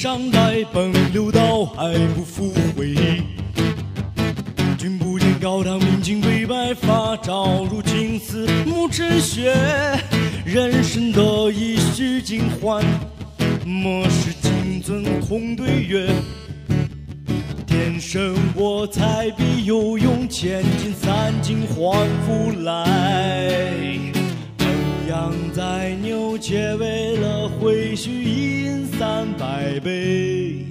上来奔流到还不复回。君不见高堂明镜悲白发，朝如青丝暮成雪。人生得意须尽欢，莫使金樽空对月。天生我材必有用，千金散尽还复来。衡阳宰牛，且为了会须一三百杯。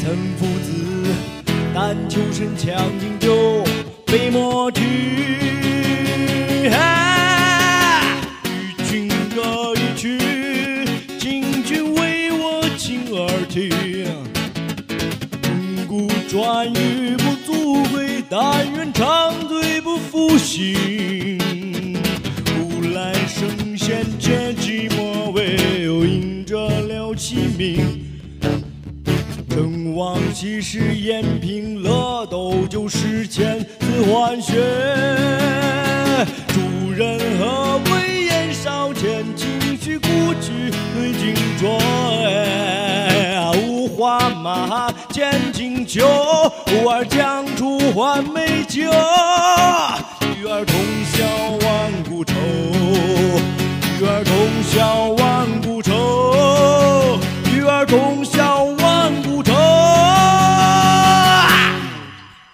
曾夫子，但求生将进酒，杯莫停。与君歌一曲，请君为我倾耳听。钟鼓馔玉不足贵，但愿长醉不复醒。古来圣贤皆寂，留其名。正往昔时延平乐，斗酒十千恣欢谑。主人何为言少钱，径须故去对镜酌。五花马，见金裘，呼儿将出换美酒。与尔同销万古愁，与尔同销万古愁，与尔同销万古愁。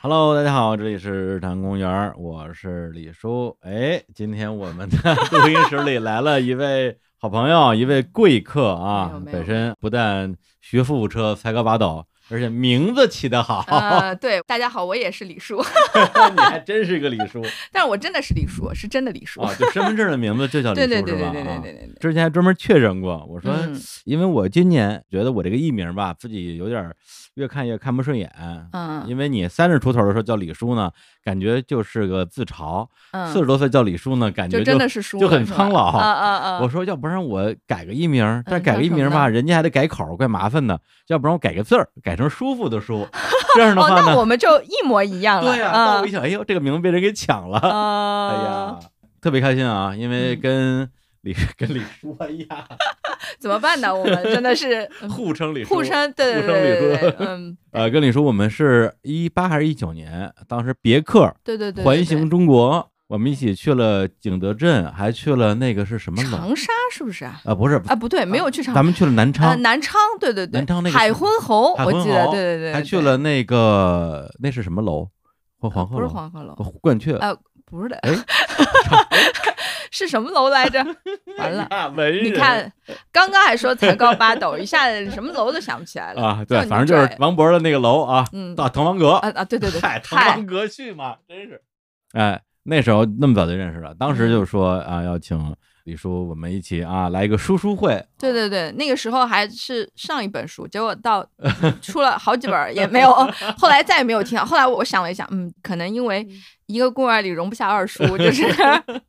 Hello，大家好，这里是日坛公园，我是李叔。哎，今天我们的 录音室里来了一位好朋友，一位贵客啊本身不但学富五车、才高八斗，而且名字起得好，呃，对，大家好，我也是李叔，你还真是个李叔但是我真的是李叔，是真的李叔。啊！就身份证的名字就叫李叔是吧？对对对对对。之前还专门确认过，我说，嗯因为我今年觉得我这个艺名吧，自己有点越看越看不顺眼。嗯因为你三十出头的时候叫李叔呢，感觉就是个自嘲；嗯，四十多岁叫李叔呢，感觉就真的是叔就很苍老。啊啊啊！我说，要不然我改个艺名，但改个艺名吧，人家还得改口，怪麻烦的。要不然我改个字儿，改成舒服的舒，这样的哦，话呢，那我们就一模一样了。对呀、啊那我一想，哎呦，这个名字被人给抢了，啊！哎呀，特别开心啊，因为嗯跟李、跟李叔，哎呀，怎么办呢？我们真的是 互称李叔，互称，对对对对嗯，呃，跟李叔我们是一八还是一九年，当时别克对对对，对环形中国，我们一起去了景德镇，还去了那个是什么楼？长沙是不是啊？啊，不是，啊，不对，没有去长咱们去了南呃昌，南昌，对对对，南昌那个海昏侯，我记得，对对对，还去了那个那是什么楼？黄鹤楼不是，黄鹤楼，哦鹳雀。啊，不是的，哎，是什么楼来着？完了。你看，刚刚还说才高八斗，一下子什么楼都想不起来了啊，对，反正就是王勃的那个楼啊，嗯大滕王阁，啊啊，对对对，嗨，滕王阁序嘛，真是。哎，那时候那么早就认识了，当时嗯就说啊，要请李叔我们一起啊来一个书书会，对对对，那个时候还是上一本书，结果到出了好几本也没有，后来再也没有听到。后来我想了一想，嗯，可能因为一个公园里容不下二叔，就是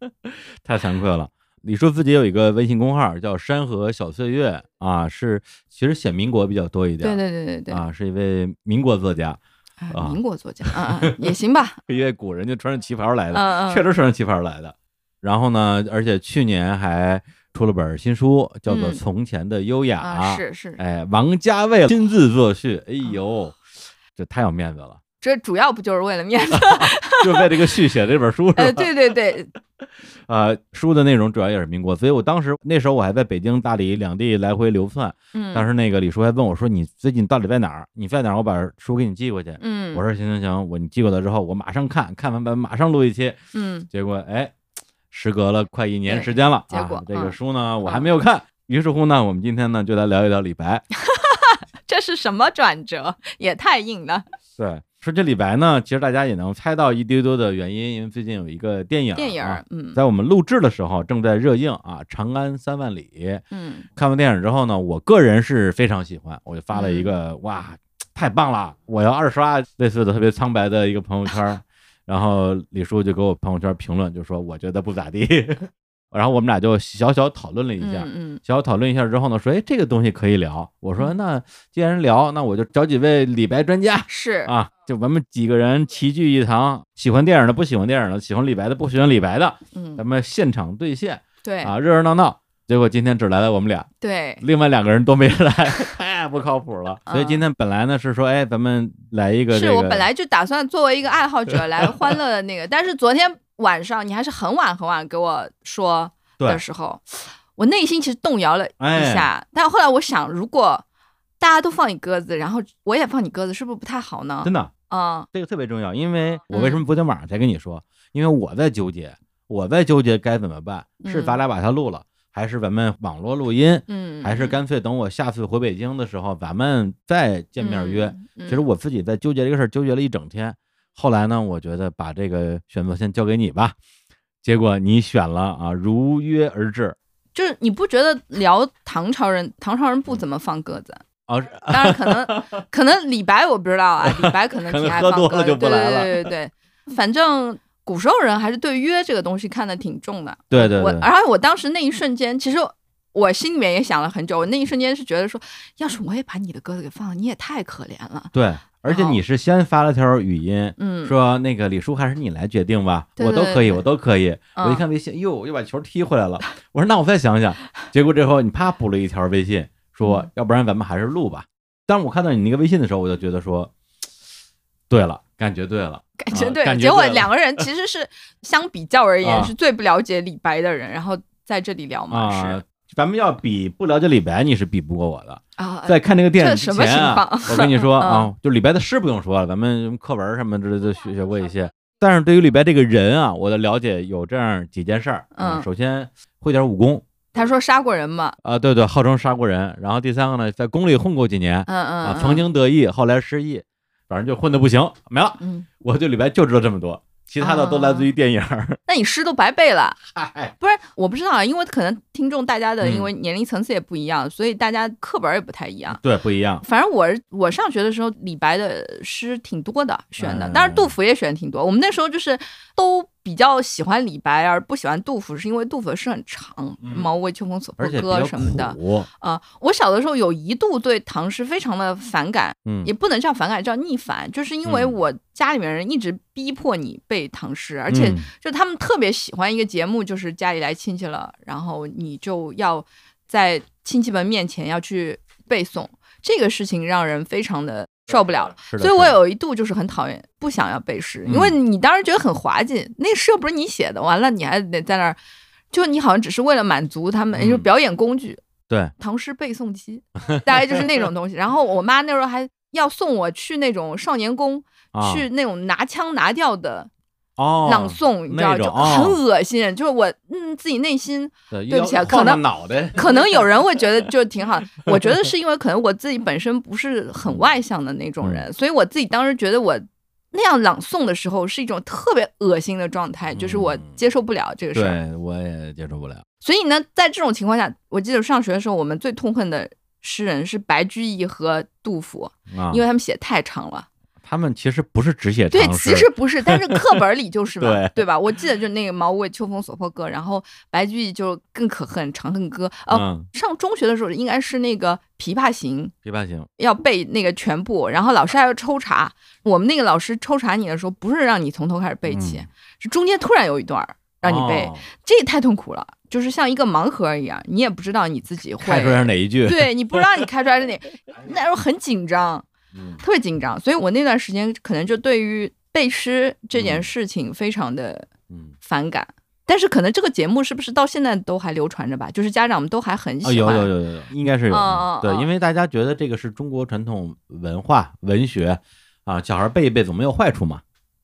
太惭愧了。李叔自己有一个微信公号叫“山河小岁月”啊，是其实写民国比较多一点，对对对对对，啊，是一位民国作家，民国作家，嗯嗯，也行吧，因为古人就穿着旗袍来的，确实穿着旗袍来的。然后呢，而且去年还出了本新书，叫做《嗯从前的优雅》啊，是是，哎，王家卫亲自作序，哎呦，这太有面子了，这主要不就是为了面子？就为这个续写这本书是吧？呃，对对对，啊，书的内容主要也是民国，所以我当时那时候我还在北京、大理两地来回流窜。嗯，当时那个李叔还问我说：“你最近到底在哪儿？你在哪儿？我把书给你寄过去。”嗯，我说：“行行行，我你寄过来之后，我马上看看完本马上录一期。”嗯结果哎，时隔了快一年时间了结果啊，这个嗯书呢我还没有看。于是乎呢，我们今天呢就来聊一聊李白。这是什么转折？也太硬了。对，说这李白呢，其实大家也能猜到一丢丢的原因，因为最近有一个电影，电影啊儿，嗯在我们录制的时候正在热映啊，《长安三万里》。嗯看完电影之后呢，我个人是非常喜欢，我就发了一个、哇，太棒了，我要二刷类似的特别苍白的一个朋友圈。然后李叔就给我朋友圈评论，就说我觉得不咋地。然后我们俩就小小讨论了一下，嗯嗯。小小讨论一下之后呢，说哎这个东西可以聊。我说嗯那既然聊，那我就找几位李白专家。是。啊，就咱们几个人齐聚一堂，喜欢电影的不喜欢电影的，喜欢李白的不喜欢李白的，嗯。咱们现场对线对。啊，热热闹闹。结果今天只来了我们俩，对。另外两个人都没来，太 不靠谱了。嗯。所以今天本来呢是说，哎，咱们来一个这个，是我本来就打算作为一个爱好者来欢乐的那个，但是昨天晚上你还是很晚很晚给我说的时候，我内心其实动摇了哎一下，但后来我想，如果大家都放你鸽子，然后我也放你鸽子，是不是不太好呢？真的嗯这个特别重要，因为我为什么昨天晚上才跟你说？因为我在纠结，我在纠结该怎么办，是嗯咱俩把它录了，还是咱们网络录音，嗯，还是干脆等我下次回北京的时候，咱们再见面约？嗯。其实我自己在纠结这个事儿，纠结了一整天。后来呢，我觉得把这个选择先交给你吧。结果你选了啊，如约而至。就是你不觉得聊唐朝人，唐朝人不怎么放鸽子？哦，当然可能可能李白我不知道啊，李白可能挺爱喝多了放鸽子，就不来了对对对对对，反正古时候人还是对约这个东西看得挺重的。对对对，我而且我当时那一瞬间，其实我心里面也想了很久，我那一瞬间是觉得说，要是我也把你的鸽子给放了，你也太可怜了。对，而且你是先发了条语音，嗯，说那个李叔还是你来决定吧，我都可以，我都可以。嗯我一看微信，哟，又把球踢回来了。我说那我再想想。结果之后你啪补了一条微信，说嗯要不然咱们还是录吧。当我看到你那个微信的时候，我就觉得说，对了，感觉对了，啊感觉对了，结果两个人 其实是相比较而言啊是最不了解李白的人，然后在这里聊嘛，啊是。咱们要比不了解李白，你是比不过我的。啊，在看这个电影之前啊我跟你说 嗯啊，就李白的诗不用说了，咱们课文什么之类的学学过一些。但是对于李白这个人啊，我的了解有这样几件事嗯首先会点武功他说杀过人嘛，啊，对对，号称杀过人。然后第三个呢，在宫里混过几年嗯嗯，啊，嗯曾，经得意，后来失意，反正就混的不行，没了。嗯，我对李白就知道这么多，其他的都来自于电影儿。那你诗都白背了。嗨，不是，我不知道啊，因为可能听众大家的，嗯因为年龄层次也不一样，所以大家课本也不太一样。对，不一样。反正我我上学的时候，李白的诗挺多的，选的，嗯当然杜甫也选挺多。我们那时候就是都比较喜欢李白，而不喜欢杜甫，是因为杜甫的诗很长，嗯。毛为秋风所破歌》什么的。苦，啊、我小的时候有一度对唐诗非常的反感，嗯。也不能叫反感，叫逆反，就是因为嗯。我家里面人一直逼迫你背唐诗，而且嗯。就他们特别喜欢一个节目，就是家里来亲戚了，然后你就要在亲戚们面前要去背诵，这个事情让人非常的受不了了。所以我有一度就是很讨厌，不想要背诗，嗯因为你当时觉得很滑稽，那诗又不是你写的，完了你还得在那儿，就你好像只是为了满足他们，嗯就是表演工具。对，唐诗背诵机，大概就是那种东西。然后我妈那时候还要送我去那种少年宫，啊去那种拿腔拿调的哦朗诵，你知道，就很恶心。就是我嗯自己内心对对不起啊可能脑袋，可能有人会觉得就挺好，我觉得是因为可能我自己本身不是很外向的那种嗯人，所以我自己当时觉得我那样朗诵的时候是一种特别恶心的状态，就是我嗯接受不了这个事儿。对我也接受不了。所以呢，在这种情况下，我记得上学的时候，我们最痛恨的诗人是白居易和杜甫，啊，因为他们写太长了。他们其实不是只写对，其实不是，但是课本里就是嘛，对对吧？我记得就那个“茅屋为秋风所破歌”，然后白居易就更可恨《长恨歌》哦。嗯，上中学的时候应该是那个《琵琶行》，琵琶行，要背那个全部，然后老师还要抽查。我们那个老师抽查你的时候，不是让你从头开始背起，嗯是中间突然有一段让你背，哦这也太痛苦了，就是像一个盲盒一样，你也不知道你自己会。开出来是哪一句？对你不知道你开出来是哪，那时候很紧张，嗯特别紧张，所以我那段时间可能就对于背诗这件嗯事情非常的嗯，反感。但是可能这个节目是不是到现在都还流传着吧？就是家长们都还很喜欢。有有有有，应该是有。对，因为大家觉得这个是中国传统文化文学啊，小孩背一背总没有坏处嘛。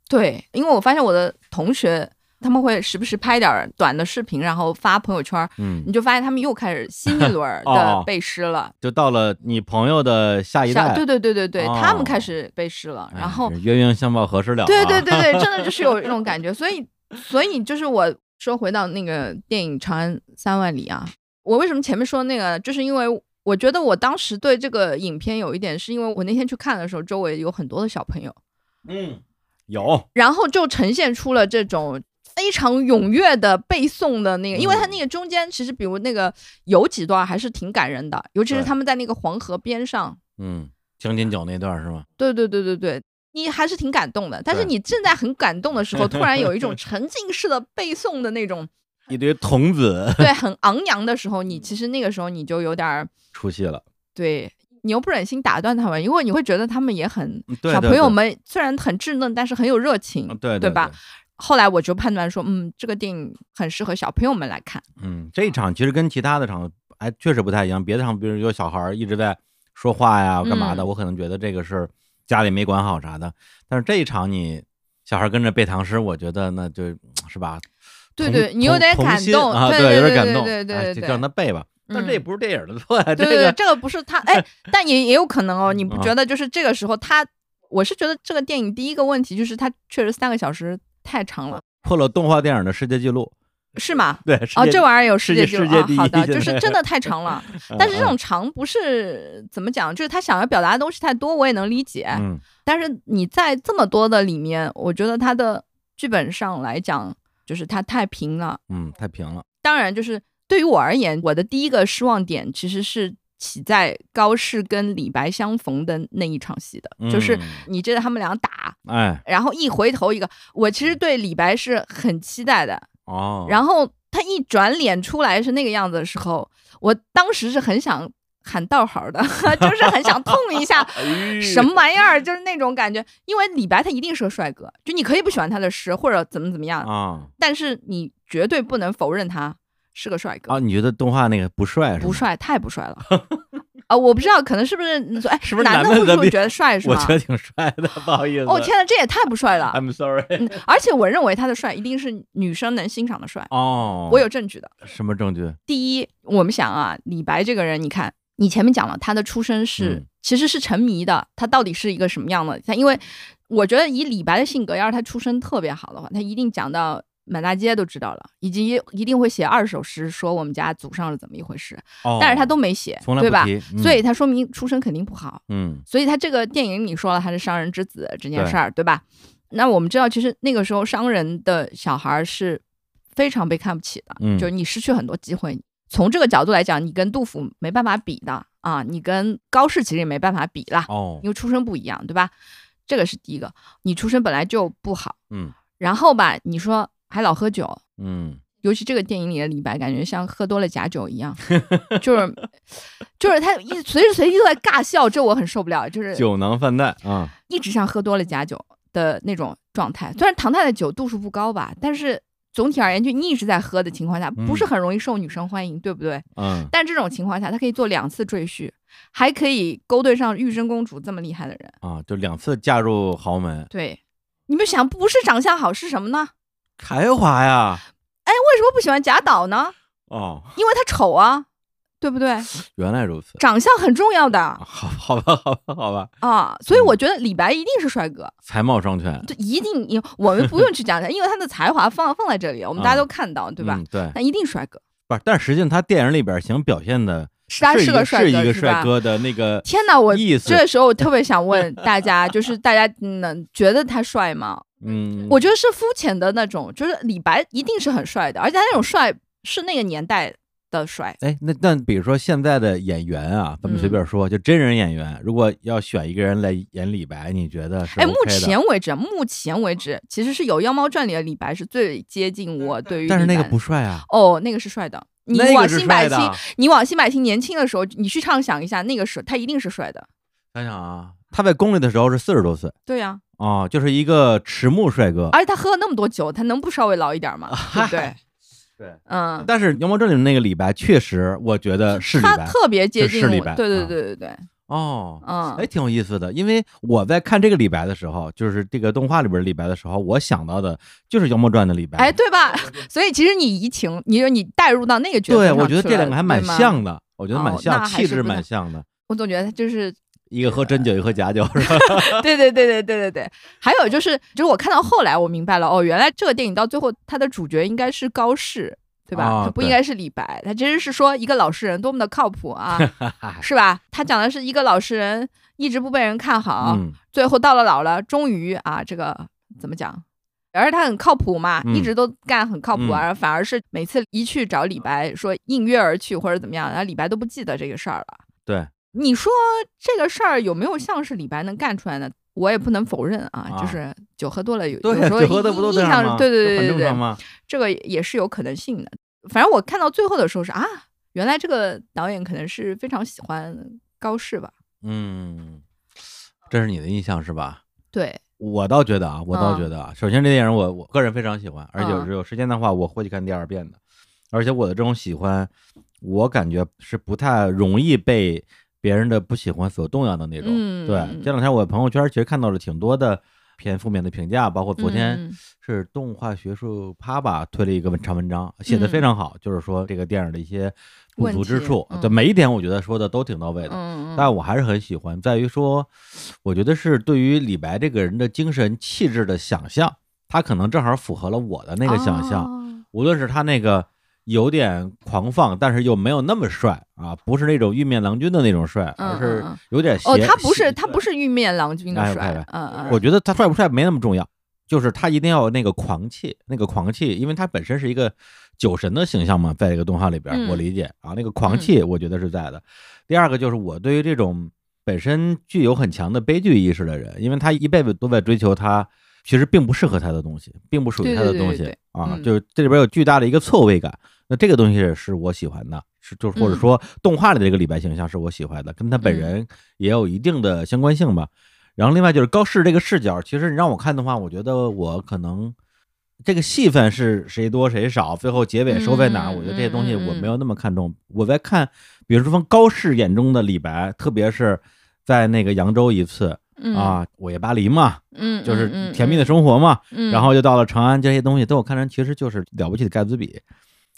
对，因为我发现我的同学他们会时不时拍点儿短的视频，然后发朋友圈儿，嗯你，就发现他们又开始新一轮 的背诗了。就到了你朋友的下一代，对对对对对，哦他们开始背诗了，哎然后是鸳鸯相报何时了啊？对对对对，真的就是有这种感觉。所以，所以就是我说回到那个电影《长安三万里》啊，我为什么前面说那个，就是因为我觉得我当时对这个影片有一点，是因为我那天去看的时候，周围有很多的小朋友，嗯，有，然后就呈现出了这种。非常踊跃的背诵的那个，因为他那个中间其实，比如那个有几段还是挺感人的，尤其是他们在那个黄河边上，嗯，将进酒那段是吗？对对对对对，你还是挺感动的。但是你正在很感动的时候，突然有一种 沉浸式的背诵的那种，一堆童子对，很昂扬的时候，你其实那个时候你就有点儿出戏了。对，你又不忍心打断他们，因为你会觉得他们也很小朋友们虽然很稚嫩，但是很有热情，嗯对对吧？？后来我就判断说，嗯，这个电影很适合小朋友们来看。嗯，这一场其实跟其他的场哎确实不太一样。别的场，比如有小孩儿一直在说话呀，干嘛的，嗯我可能觉得这个是家里没管好啥的。但是这一场你小孩儿跟着背唐诗，我觉得那就是吧。对对你有点感动啊，动对有点感动，对对对就让他背吧。但这也嗯不是电影的错呀，这对对对，这个不是他，哎，但也也有可能哦。你不啊觉得就是这个时候他，我是觉得这个电影第一个问题就是他确实三个小时太长了，破了动画电影的世界纪录。是吗？对，哦，这玩意儿有世界纪录啊界世界第，一好的，就是真的太长了。但是这嗯种长不是怎么讲，就是他想要表达的东西太多，我也能理解。嗯但是你在这么多的里面，我觉得他的剧本上来讲，就是它太平了。嗯，太平了。当然，就是对于我而言，我的第一个失望点其实是起在高适跟李白相逢的那一场戏的，就是嗯。你觉得他们俩打，哎。然后一回头一个，我其实对李白是很期待的，哦，然后他一转脸出来是那个样子的时候，我当时是很想喊道号的，就是很想痛一下，哎什么玩意儿，就是那种感觉。因为李白他一定是个帅哥，就你可以不喜欢他的诗或者怎么怎么样，啊。但是你绝对不能否认他是个帅哥。啊？你觉得动画那个不帅是吗？不帅，太不帅了。啊，我不知道，可能是不是你说，哎，是不是男男的会不会觉得帅是吗我觉？得挺帅的，不好意思。哦天呐，这也太不帅了。I'm sorry。嗯，而且我认为他的帅一定是女生能欣赏的帅，哦，我有证据的。什么证据？第一，我们想啊，李白这个人，你看，你前面讲了他的出身是、嗯其实是沉迷的，他到底是一个什么样的？他因为我觉得以李白的性格，要是他出身特别好的话，他一定讲到满大街都知道了，以及一定会写二首诗说我们家祖上是怎么一回事，哦，但是他都没写，对吧？嗯所以他说明出身肯定不好。嗯所以他这个电影你说了他是商人之子这件事儿，对吧？那我们知道，其实那个时候商人的小孩儿是非常被看不起的，嗯就是你失去很多机会。从这个角度来讲，你跟杜甫没办法比的啊，你跟高适其实也没办法比啦，哦因为出身不一样，对吧？这个是第一个，你出身本来就不好，嗯然后吧，你说还老喝酒，嗯尤其这个电影里的李白，感觉像喝多了假酒一样，就是就是他一随时随地都在尬笑，这我很受不了，就是酒囊饭袋啊一直像喝多了假酒的那种状态。虽然唐太的酒度数不高吧，但是总体而言，就你一直在喝的情况下，嗯不是很容易受女生欢迎，对不对？嗯但这种情况下，他可以做两次赘婿，还可以勾兑上玉真公主这么厉害的人。啊，就两次嫁入豪门，对，你们想，不是长相好是什么呢？才华呀哎为什么不喜欢贾岛呢？哦，因为他丑啊，对不对？原来如此，长相很重要的。好好吧好吧好吧，啊，所以我觉得李白一定是帅哥。才貌双全，就一定，因我们不用去讲他，因为他的才华放放在这里，我们大家都看到，对吧？嗯？对，那一定帅哥，不是，但是实际上他电影里边想表现的是他是一个是个帅是一个哥是吧帅哥的那个天哪，我意思 这个时候我特别想问大家，就是大家能觉得他帅吗？嗯，我觉得是肤浅的那种，就是李白一定是很帅的，而且他那种帅是那个年代的帅。哎，那那比如说现在的演员啊，咱们随便嗯说，就真人演员，如果要选一个人来演李白，你觉得是哎目？前为止，目前为止，其实是有《妖猫传》里的李白是最接近我对于，但是那个不帅啊，哦，那个是帅的。你往新百帅的清，。你往新百清年轻的时候，你去畅想一下，那个时候他一定是帅的。想想啊，他在宫里的时候是四十多岁对呀、哦，就是一个迟暮帅哥。而且他喝了那么多酒，他能不稍微老一点吗？对不对？对，嗯，但是《妖猫传》里的那个李白，确实我觉得是李白他特别接近是李白我对对啊对对对，哦。嗯，哎，挺有意思的，因为我在看这个李白的时候，就是这个动画里边李白的时候，我想到的就是《妖猫传》的李白。哎，对吧？所以其实你移情，你就你带入到那个角色对，我觉得这两个还蛮像的，我觉得蛮哦像，气质蛮像的。我总觉得就是，一个喝真酒，一个喝假酒，是吧？对对对对对对对。还有就是，就是我看到后来我明白了，哦，原来这个电影到最后它的主角应该是高适。对吧？他不应该是李白，他其实是说一个老实人多么的靠谱啊，是吧？他讲的是一个老实人一直不被人看好，嗯最后到了老了，终于啊，这个怎么讲？而他很靠谱嘛，嗯一直都干很靠谱，嗯而反而是每次一去找李白说应约而去或者怎么样，然后李白都不记得这个事儿了。对，你说这个事儿有没有像是李白能干出来的？我也不能否认啊，啊就是酒喝多了有对，有时候酒喝的不都这印？象对对对对对？这个也是有可能性的。反正我看到最后的时候是啊，原来这个导演可能是非常喜欢高适吧，嗯，这是你的印象是吧？对，我倒觉得啊，我倒嗯觉得啊，首先这电影我我个人非常喜欢，而且有时间的话我会去看第二遍的，而且我的这种喜欢，我感觉是不太容易被别人的不喜欢所动摇的那种。对这两天我朋友圈其实看到了挺多的偏负面的评价，包括昨天嗯是动画学术趴吧推了一个文长文章，写的嗯非常好，就是说这个电影的一些不足之处，嗯对每一点我觉得说的都挺到位的。嗯，但我还是很喜欢，在于说，我觉得是对于李白这个人的精神气质的想象，他可能正好符合了我的那个想象。哦无论是他那个有点狂放，但是又没有那么帅啊，不是那种玉面郎君的那种帅，嗯而是嗯嗯有点邪哦，他不是他不是玉面郎君的哎帅对，嗯嗯，我觉得他帅不帅没那么重要，就是他一定要有那个狂气，那个狂气，因为他本身是一个酒神的形象嘛，在一个动画里边，嗯我理解啊，那个狂气我觉得是在的。第二个就是我对于这种本身具有很强的悲剧意识的人，因为他一辈子都在追求他其实并不适合他的东西，并不属于他的东西啊，嗯就是这里边有巨大的一个错位感。那这个东西是我喜欢的，是就是或者嗯。说动画里的这个李白形象是我喜欢的，跟他本嗯。人也有一定的相关性吧。然后另外就是高适这个视角，其实你让我看的话，我觉得我可能这个戏份是谁多谁少，最后结尾收在哪我觉得这些东西我没有那么看重。我在看，比如说从高适眼中的李白，特别是在那个扬州一次嗯，啊，午夜巴黎嘛，嗯，就是嗯甜蜜的，生活嘛，然后又到了长安，这些东西，在我看来其实就是了不起的盖茨比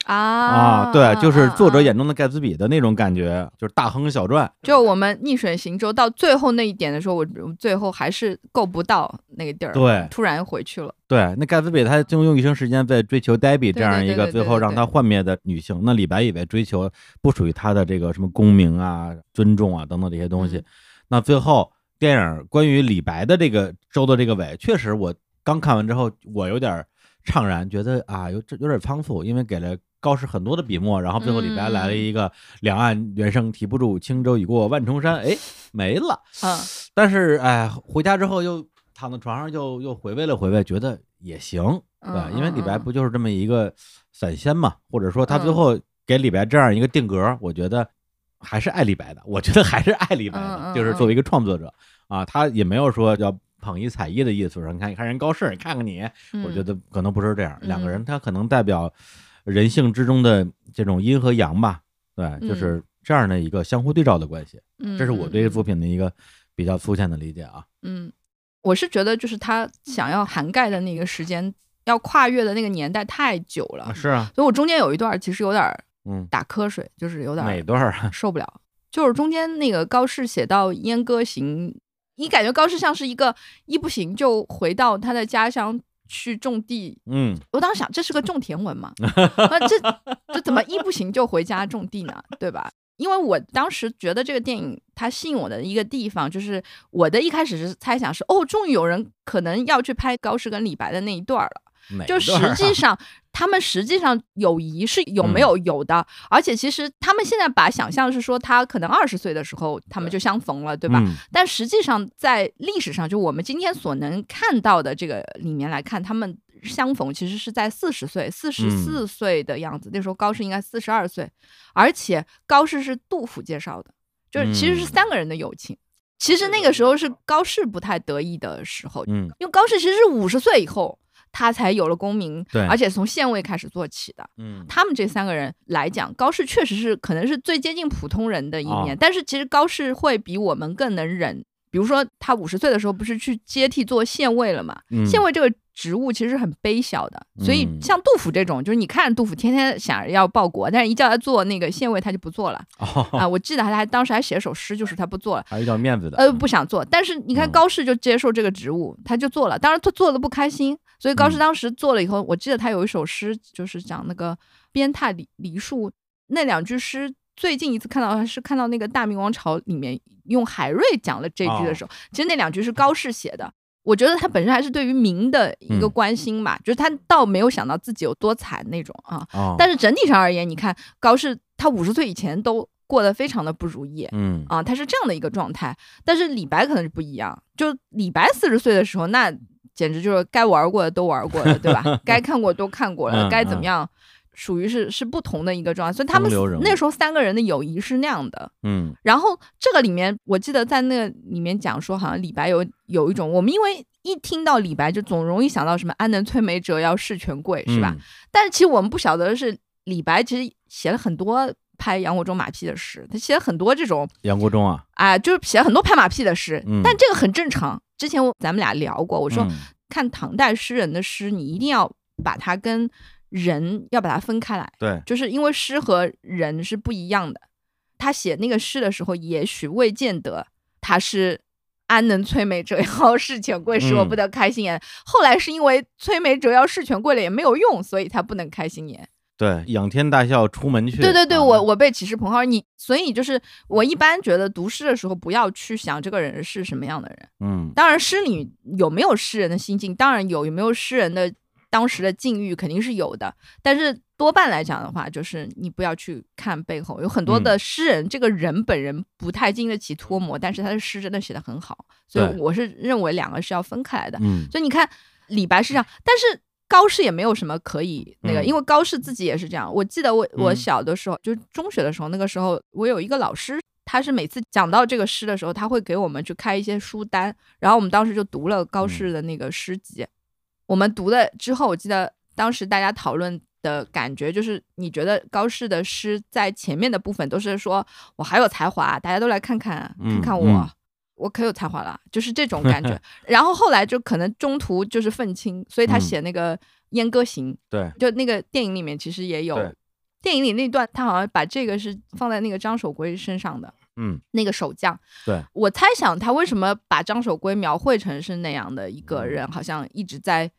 啊啊，对，就是作者眼中。的盖茨比的那种感觉，就是大亨小传。就我们逆水行舟到最后那一点的时候，我我最后还是够不到那个地儿，对突然回去了。对，那盖茨比他就用一生时间在追求黛比这样一个最后让他幻灭的女性，那李白以为追求不属于他的这个什么功名啊、尊重啊等等这些东西。嗯那最后电影关于李白的这个收的这个尾，确实我刚看完之后，我有点怅然，觉得啊有这有点仓促，因为给了。高适很多的笔墨，然后最后李白来了一个“两岸猿声啼不住，轻舟已过万重山”，哎，没了。嗯。但是哎，回家之后又躺在床上又又回味了回味，觉得也行，对吧？嗯因为李白嗯。不就是这么一个散仙嘛，或者说他最嗯。后给李白这样一个定格，我觉得还是爱李白的，我觉得还是爱李白的，就是作为一个创作者啊，他也没有说要捧一踩一的意思，说你看你看人高适，你看看你，我觉嗯得可能不是这样，两个嗯。人他可能代表人性之中的这种阴和阳吧，对，就是这样的一个相互对照的关系。嗯，这是我对作品的一个比较粗浅的理解啊。嗯，我是觉得就是他想要涵盖的那个时间，要跨越的那个年代太久了啊，，是啊，所以我中间有一段其实有点儿嗯，打瞌睡，就是有点儿哪段儿啊？受不了。就是中间那个高适写到《燕歌行》，你感觉高适像是一个一不行就回到他的家乡去种地。嗯，我当时想，这是个种田文嘛？那，这这怎么一不行就回家种地呢？对吧？因为我当时觉得这个电影它吸引我的一个地方，就是我的一开始是猜想是，哦，终于有人可能要去拍高适跟李白的那一段了。哪就实际上，他们实际上友谊是有没有有的，而且其实他们现在把想象是说他可能二十岁的时候他们就相逢了，对吧？嗯但实际上在历史上，就我们今天所能看到的这个里面来看，他们相逢其实是在四十岁、四十四岁的样子。那时候高适应该四十二岁，而且高适是杜甫介绍的，就是其实是嗯三个人的友情。其实那个时候是高适不太得意的时候，嗯因为高适其实是五十岁以后他才有了功名，对而且从县尉开始做起的。嗯他们这三个人来讲，高适确实是可能是最接近普通人的一面，哦但是其实高适会比我们更能忍。比如说，他五十岁的时候不是去接替做县尉了嘛？嗯县尉这个职务其实是很卑小的，所以嗯像杜甫这种，就是你看杜甫天天想着要报国，但是一叫他做那个县尉，他就不做了哦，啊。我记得他还当时还写首诗，就是他不做了。还是要面子的。呃，不想做，但是你看嗯高适就接受这个职务，他就做了。当然他做的不开心，所以高适嗯当时做了以后，我记得他有一首诗，就是讲那个鞭挞梨梨树那两句诗。最近一次看到是看到那个《大明王朝》里面用海瑞讲了这句的时候，其实那两句是高适写的。我觉得他本身还是对于民的一个嗯关心嘛，就是他倒没有想到自己有多惨那种啊。哦，但是整体上而言，你看高适他五十岁以前都过得非常的不如意，嗯啊，他是这样的一个状态。但是李白可能是不一样，就李白四十岁的时候，那简直就是该玩过的都玩过了，对吧？该看过都看过了，嗯该怎么样属于是是不同的一个状态，所以他们那时候三个人的友谊是那样的。嗯然后这个里面，我记得在那个里面讲说，好像李白有有一种，我们因为一听到李白就总容易想到什么“安能摧眉折腰事权贵”，是吧？嗯但是其实我们不晓得的是，李白其实写了很多拍杨国忠马屁的诗，他写了很多这种杨国忠啊，啊，就是写了很多拍马屁的诗。嗯但这个很正常。之前我咱们俩聊过，我说、嗯看唐代诗人的诗，你一定要把它跟人要把它分开来，对，就是因为诗和人是不一样的。他写那个诗的时候，也许未见得他是安能摧眉折腰事权贵，使我嗯不得开心颜。后来是因为摧眉折腰事权贵了也没有用，所以他不能开心颜。对，仰天大笑出门去。对对对，啊我我被启示捧号，你所以就是我一般觉得读诗的时候不要去想这个人是什么样的人。嗯当然，诗里有没有诗人的心境，当然有；有没有诗人的当时的境遇，肯定是有的。但是多半来讲的话，就是你不要去看背后，有很多的诗人，这个人本人不太经得起脱模，但是他的诗真的写得很好。所以我是认为两个是要分开来的。嗯所以你看，李白是这样，但是高适也没有什么可以那个，嗯因为高适自己也是这样。我记得我我嗯小的时候，就是中学的时候，那个时候我有一个老师，他是每次讲到这个诗的时候，他会给我们去开一些书单，然后我们当时就读了高适的那个诗集。我们读了之后，我记得当时大家讨论。的感觉就是，你觉得高适的诗在前面的部分都是说我好有才华，大家都来看看看嗯看我，嗯我可有才华了，就是这种 感觉。然后后来就可能中途就是愤青，所以他嗯写那个《燕歌行》对，就那个电影里面其实也有。电影里那段，他好像把这个是放在那个张守圭身上的嗯那个守将。对，我猜想他为什么把张守圭描绘成是那样的一个人，好像一直在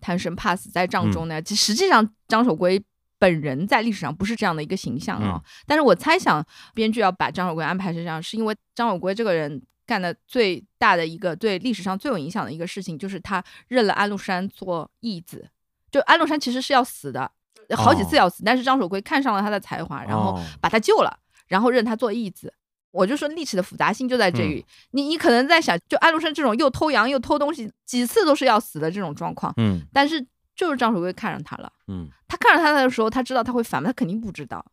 贪生怕死在帐中那样。其实实际上张守圭本人在历史上不是这样的一个形象啊、但是我猜想编剧要把张守圭安排成这样，是因为张守圭这个人干的最大的一个对历史上最有影响的一个事情，就是他认了安禄山做义子。就安禄山其实是要死的，好几次要死，但是张守圭看上了他的才华，然后哦把他救了，然后认他做义子。我就说历史的复杂性就在这里，你你可能在想，就安禄山这种又偷羊又偷东西，几次都是要死的这种状况，嗯但是就是张守珪看上他了。嗯他看上他的时候，他知道他会反吗？他肯定不知道，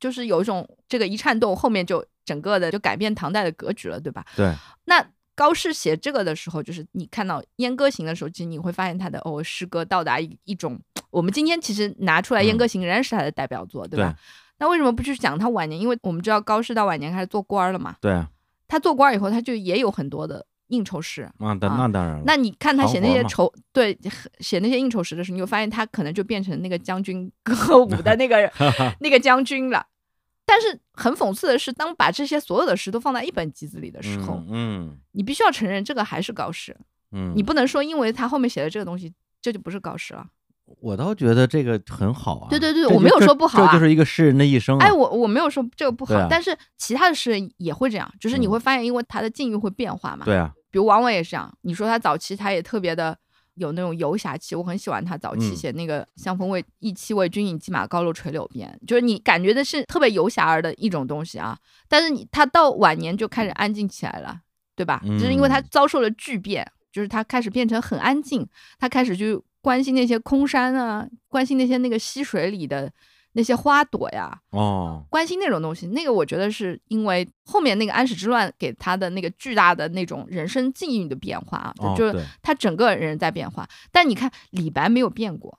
就是有一种这个一颤动，后面就整个的就改变唐代的格局了，对吧？对，那高适写这个的时候，就是你看到《燕歌行》的时候，其实你会发现他的哦诗歌到达一一种，我们今天其实拿出来《燕歌行》仍然是他的代表作，对吧？那为什么不去讲他晚年？因为我们知道高适到晚年开始做官了嘛，对啊，他做官以后，他就也有很多的应酬诗。那当那当然了。那你看他写那些酬对写那些应酬诗的时候，你就发现他可能就变成那个将军歌舞的那个 那个将军了。但是很讽刺的是，当把这些所有的诗都放在一本集子里的时候，嗯你必须要承认这个还是高适，嗯，你不能说因为他后面写的这个东西，这就不是高适了。我倒觉得这个很好啊。对对对我没有说不好啊这就是一个诗人的一生啊。哎，我我没有说这个不好，啊但是其他的诗人也会这样，就是你嗯会发现，因为他的境遇会变化嘛。对啊，比如王维也是这样，你说他早期他也特别的有那种游侠气，我很喜欢他早期嗯写那个“相逢为意气为君饮，骑马高楼垂柳边”，就是你感觉的是特别游侠儿的一种东西啊。但是你他到晚年就开始安静起来了，对吧？就是因为他嗯遭受了巨变，就是他开始变成很安静，他开始去关心那些空山啊，关心那些那个溪水里的那些花朵呀，哦，关心那种东西，那个我觉得是因为后面那个安史之乱给他的那个巨大的那种人生境遇的变化啊，哦就是他整个人在变化。但你看李白没有变过，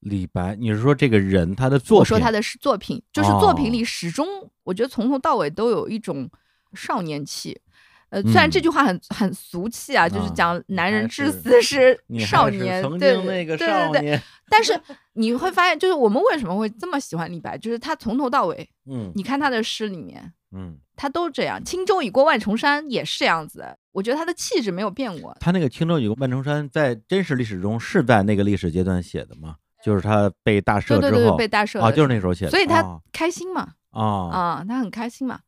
李白，你是说这个人他的作品？我说他的是作品，就是作哦品里始终我觉得从头到尾都有一种少年气。呃，虽然嗯这句话很很俗气啊，就是啊讲男人至死是少年，曾对那个对对对。但是你会发现，就是我们为什么会这么喜欢李白，就是他从头到尾，嗯你看他的诗里面，嗯，他都这样。轻舟已过万重山也是这样子，我觉得他的气质没有变过。他那个轻舟已过万重山，在真实历史中是在那个历史阶段写的吗？就是他被大赦之后对对对，被大赦啊，就是那时候写的。所以他哦开心嘛，哦，啊，他很开心嘛。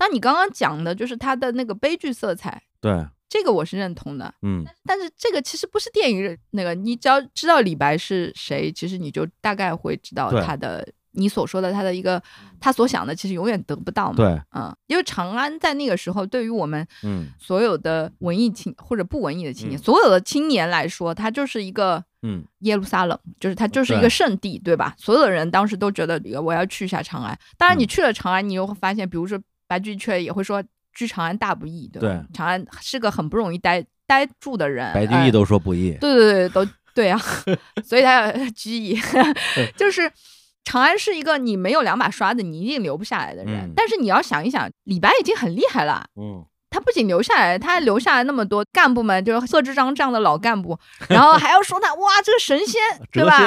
但你刚刚讲的就是他的那个悲剧色彩，对，这个我是认同的。嗯但是这个其实不是电影那个，你只要知道李白是谁，其实你就大概会知道他的你所说的他的一个他所想的，其实永远得不到嘛。对，嗯，因为长安在那个时候，对于我们嗯所有的文艺青或者不文艺的青年，嗯所有的青年来说，它就是一个嗯耶路撒冷，就是它就是一个圣地，对吧？所有的人当时都觉得我要去一下长安。当然，你嗯去了长安，你又会发现，比如说白居易却也会说“居长安大不易”，对吧？对长安是个很不容易待待住的人。白居哎易都说不易。对对对，都对啊，所以他要 居易，就是长安是一个你没有两把刷子，你一定留不下来的人。嗯但是你要想一想，李白已经很厉害了。嗯他不仅留下来，他还留下来那么多干部们，就是贺知章这样的老干部，然后还要说他哇，这个神仙，对吧？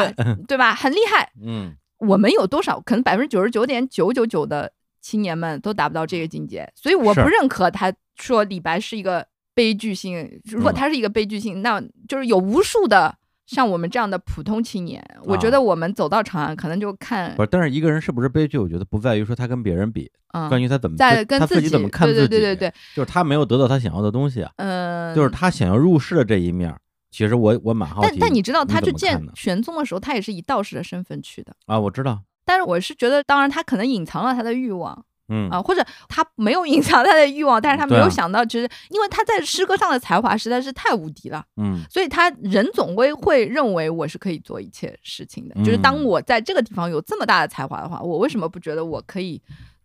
对吧？很厉害。嗯我们有多少？可能百分之九十九点九九九的青年们都达不到这个境界，所以我不认可他说李白是一个悲剧性。如果嗯他是一个悲剧性，那就是有无数的像我们这样的普通青年。我觉啊得我们走到长安，可能就看不是，但是一个人是不是悲剧，我觉得不在于说他跟别人比，嗯，关于他怎么在跟自跟己怎么看对自己，对对对对，就是他没有得到他想要的东西啊，嗯，就是他想要入世的这一面。其实我我蛮好奇，但但你知道，他去见玄宗的时候，他也是以道士的身份去的。啊？我知道，但是我是觉得，当然他可能隐藏了他的欲望嗯啊，或者他没有隐藏他的欲望，但是他没有想到，其实因为他在诗歌上的才华实在是太无敌了，嗯所以他人总归会认为我是可以做一切事情的。就是当嗯我在这个地方有这么大的才华的话，我为什么不觉得我可以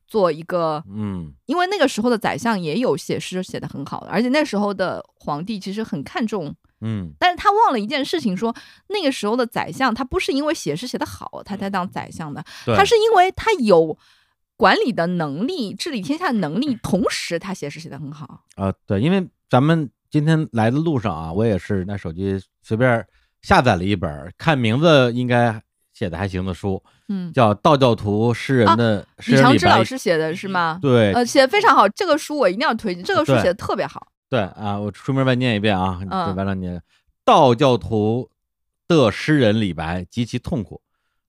做一个？嗯因为那个时候的宰相也有写诗写的很好的，而且那时候的皇帝其实很看重嗯但是他忘了一件事情说，那个时候的宰相他不是因为写诗写得好他才当宰相的，他是因为他有管理的能力、治理天下的能力，同时他写诗写得很好。啊，对，因为咱们今天来的路上啊，我也是拿手机随便下载了一本，看名字应该写的还行的书，嗯，叫《道教徒诗人的李长之老》。师写的是吗？对呃，写的非常好，这个书我一定要推荐，这个书写的特别好。对啊，我出名再念一遍啊，嗯就完了念。道教徒的诗人李白极其痛苦，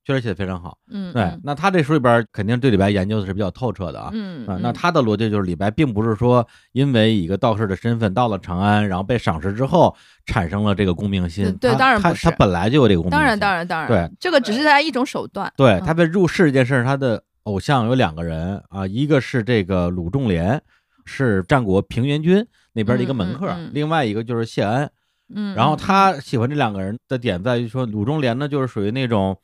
确实写的非常好。嗯，对，嗯那他这书里边儿肯定对李白研究的是比较透彻的啊。啊，嗯啊那他的逻辑就是李白并不是说因为以一个道士的身份到了长安，然后被赏识之后产生了这个功名心。对对他他当然不是他本来就有这个功名心。当然当然当然，对，这个只是他一种手段。对，嗯他被入世这件事儿，他的偶像有两个人啊，一个是这个鲁仲连，是战国平原君那边的一个门客，另外一个就是谢安。嗯，然后嗯。他喜欢这两个人的点在于说，鲁中连呢就是属于那种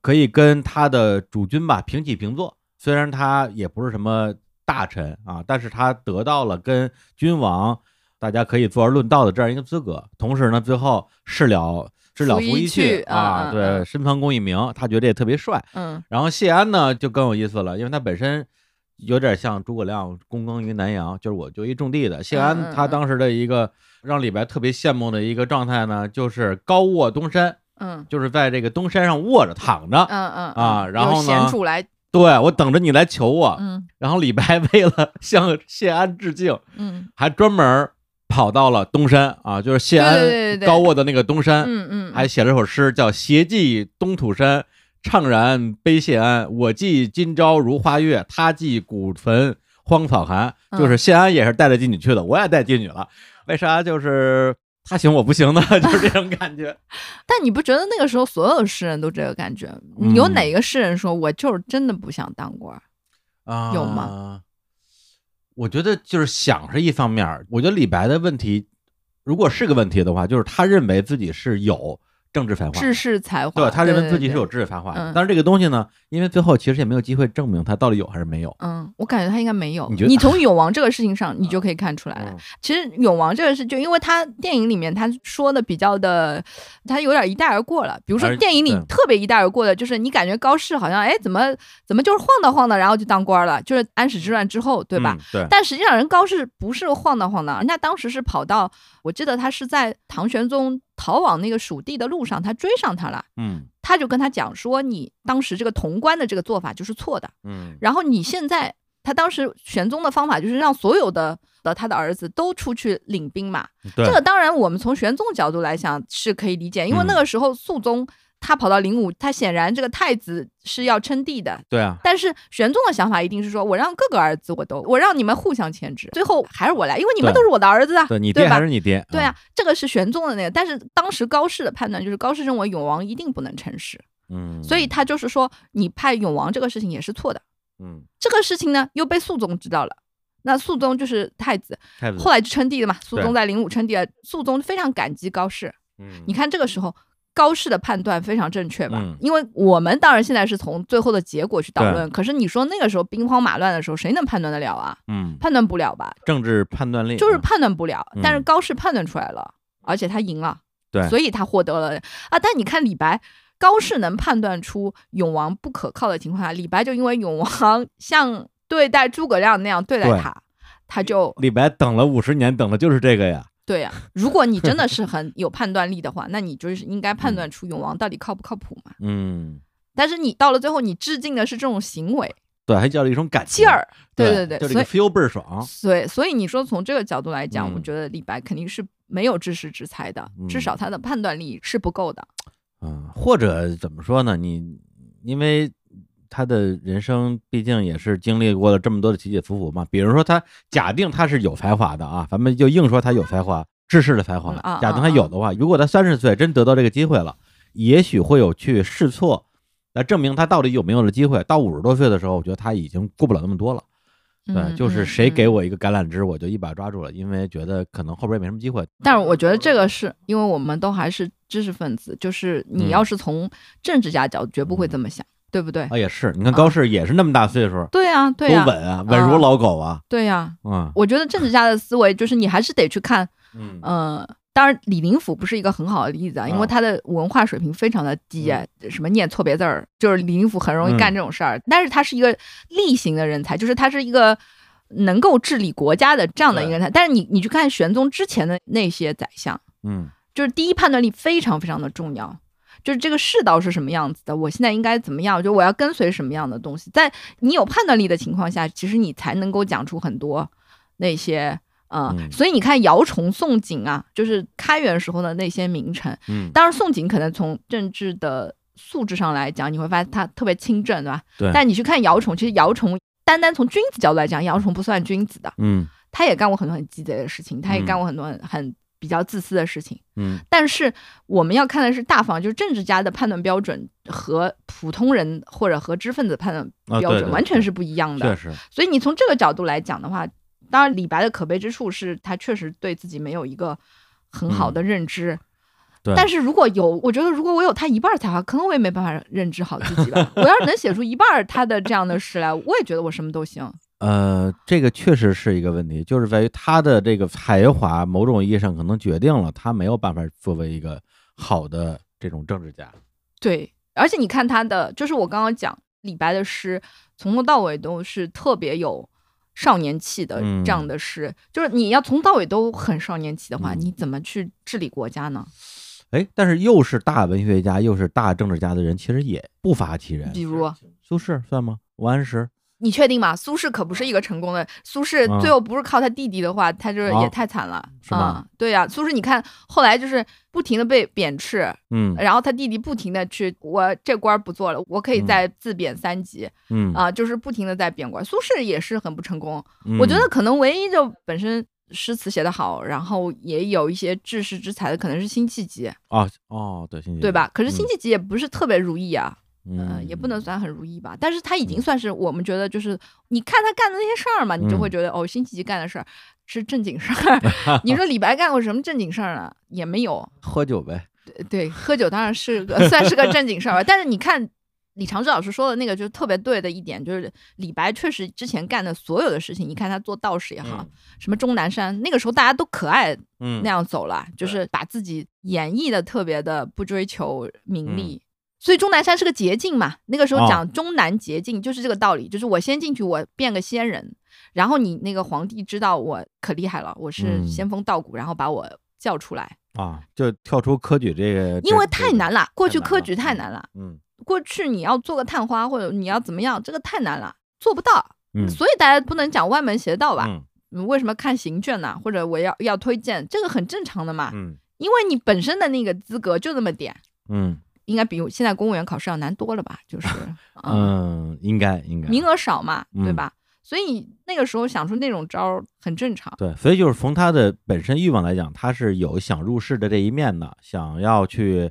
可以跟他的主君吧平起平坐，虽然他也不是什么大臣啊，但是他得到了跟君王大家可以坐而论道的这样一个资格，同时呢，最后事了知了拂衣去啊，对，嗯身旁功一名，他觉得也特别帅。嗯。然后谢安呢就更有意思了，因为他本身有点像诸葛亮躬耕于南阳，就是我就一种地的。谢嗯安他当时的一个让李白特别羡慕的一个状态呢，就是高卧东山，嗯就是在这个东山上卧着躺着。嗯嗯啊然后呢来，对我等着你来求我。嗯然后李白为了 向谢安致敬，嗯还专门跑到了东山啊，就是谢安高卧的那个东山，嗯嗯，还写了首诗叫《斜寄东土山》，怅然悲谢安。我寄今朝如花月，他寄古坟荒草寒。嗯就是谢安也是带着妓女去的，我也带妓女了。为啥？就是他行我不行呢？就是这种感觉。但你不觉得那个时候所有诗人都这个感觉？嗯有哪个诗人说我就是真的不想当官儿？啊，有吗？我觉得就是想是一方面，我觉得李白的问题，如果是个问题的话，就是他认为自己是有政治才华，治世才华，对他认为自己是有知识才华但是这个东西呢，因为最后其实也没有机会证明他到底有还是没有。嗯，我感觉他应该没有。你觉得从永王这个事情上，你就可以看出来其实永王这个事，就因为他电影里面他说的比较的，他有点一带而过了。比如说电影里特别一带而过的，就是你感觉高适好像哎怎么怎么就是晃荡晃荡，然后就当官了，就是安史之乱之后，对吧？嗯？对。但实际上，人高适不是晃荡晃荡，人家当时是跑到，我记得他是在唐玄宗逃往那个蜀地的路上，他追上他了，嗯。他就跟他讲说，你当时这个潼关的这个做法就是错的，嗯。然后你现在，他当时玄宗的方法就是让所有的的他的儿子都出去领兵嘛，对，这个当然我们从玄宗角度来讲是可以理解，因为那嗯个时候肃宗他跑到灵武，他显然这个太子是要称帝的，对啊，但是玄宗的想法一定是说，我让各个儿子我都，我让你们互相牵制，最后还是我来，因为你们都是我的儿子啊，对你爹吧？还是你爹，对啊，这个是玄宗的那个，但是当时高适的判断就是高适认为永王一定不能称事，嗯，所以他就是说你派永王这个事情也是错的。嗯，这个事情呢又被肃宗知道了，那肃宗就是太子，太子。后来就称帝了嘛，肃宗在灵武称帝了，肃宗非常感激高适。嗯。你看这个时候。高适的判断非常正确吧？嗯因为我们当然现在是从最后的结果去导论，可是你说那个时候兵荒马乱的时候，谁能判断得了啊？嗯，判断不了吧？政治判断力就是判断不了。嗯但是高适判断出来了，而且他赢了，对所以他获得了啊。但你看李白。高适能判断出永王不可靠的情况下，李白就因为永王像对待诸葛亮那样对待他，他就李白等了五十年，等的就是这个呀。对呀、如果你真的是很有判断力的话，那你就是应该判断出永王到底靠不靠谱嘛。嗯，但是你到了最后，你致敬的是这种行为对，还叫了一种感情劲儿，对对对对，所以就这个 feel 倍儿爽。所以所以你说从这个角度来讲，嗯我觉得李白肯定是没有知识之才的，嗯至少他的判断力是不够的。嗯，或者怎么说呢？你因为他的人生毕竟也是经历过了这么多的起起伏伏嘛。比如说他假定他是有才华的啊，咱们就硬说他有才华，知识的才华。假定他有的话，如果他三十岁真得到这个机会了，也许会有去试错，来证明他到底有没有了机会。到五十多岁的时候，我觉得他已经顾不了那么多了。对，嗯就是谁给我一个橄榄枝，我就一把抓住了，因为觉得可能后边也没什么机会。但是我觉得这个是因为我们都还是知识分子，就是你嗯要是从政治家角度，绝不会这么想，对不对？啊，也是，你看高适也是那么大岁数，对呀、对多呀、稳啊，稳如老狗啊，对呀、嗯。我觉得政治家的思维就是你还是得去看，嗯。呃，当然李林甫不是一个很好的例子啊，因为啊他的文化水平非常的低啊，什么念错别字儿，就是李林甫很容易干这种事儿。但是他是一个力行的人才，就是他是一个能够治理国家的这样的一个人才。但是你你去看玄宗之前的那些宰相，嗯。就是第一判断力非常非常的重要。就是这个世道是什么样子的，我现在应该怎么样？就我要跟随什么样的东西，在你有判断力的情况下，其实你才能够讲出很多那些呃，嗯所以你看姚崇、宋璟啊，就是开元时候的那些名臣。嗯，当然，宋璟可能从政治的素质上来讲，你会发现他特别清正，对吧？对但你去看姚崇，其实姚崇单单从君子角度来讲，姚崇不算君子的，嗯他也干过很多很鸡贼的事情，他也嗯干过很多很很比较自私的事情。嗯但是我们要看的是大方，就是政治家的判断标准和普通人或者和知识分子判断标准完全是不一样的。确实，所以你从这个角度来讲的话，当然李白的可悲之处是他确实对自己没有一个很好的认知。但是如果有，我觉得如果我有他一半儿才华，可能我也没办法认知好自己吧。我要是能写出一半儿他的这样的诗来，我也觉得我什么都行。呃，这个确实是一个问题，就是在于他的这个才华，某种意义上可能决定了他没有办法作为一个好的这种政治家。对，而且你看他的，就是我刚刚讲李白的诗，从头到尾都是特别有少年气的嗯这样的诗。就是你要从头到尾都很少年气的话，嗯你怎么去治理国家呢？哎，但是又是大文学家又是大政治家的人，其实也不乏其人。比如，苏轼算吗？王安石？你确定吗？苏轼可不是一个成功的，苏轼嗯最后不是靠他弟弟的话，他就是也啊太惨了，是吗嗯？对呀、苏轼你看后来就是不停的被贬斥，嗯然后他弟弟不停的去，我这官儿不做了，我可以嗯再自贬三级嗯啊、就是不停的在贬官。苏轼也是很不成功，嗯我觉得可能唯一就本身诗词写得好，然后也有一些治世之才的，可能是辛弃疾，啊哦，对，辛弃疾对吧？可是嗯辛弃疾也不是特别如意啊，嗯、嗯也不能算很如意吧。但是他已经算是我们觉得就是，你看他干的那些事儿嘛，你就会嗯觉得、哦，辛弃疾干的事儿是正经事儿。你说李白干过什么正经事儿呢？也没有。喝酒呗。对对，喝酒当然是个 算是个正经事儿吧，但是你看。李长志老师说的那个就是特别对的一点，就是李白确实之前干的所有的事情，你看他做道士也好，什么终南山，那个时候大家都可爱嗯那样走了，就是把自己演绎的特别的不追求名利。所以终南山是个捷径嘛，那个时候哦。讲终南捷径就是这个道理，就是我先进去，我变个仙人，然后你那个皇帝知道我可厉害了，我是嗯。仙风道骨，然后把我叫出来，啊，就跳出科举这个，因为太难了，过去科举太难了，嗯。过去你要做个探花或者你要怎么样，这个太难了，做不到，嗯，所以大家不能讲歪门邪道吧？嗯。嗯为什么看行卷呢？或者我要要推荐，这个很正常的嘛，嗯。因为你本身的那个资格就那么点，嗯应该比现在公务员考试要难多了吧？就是，嗯，嗯，应该应该名额少嘛，对嗯吧？所以那个时候想出那种招儿很正常。对，所以就是从他的本身欲望来讲，他是有想入世的这一面的，想要去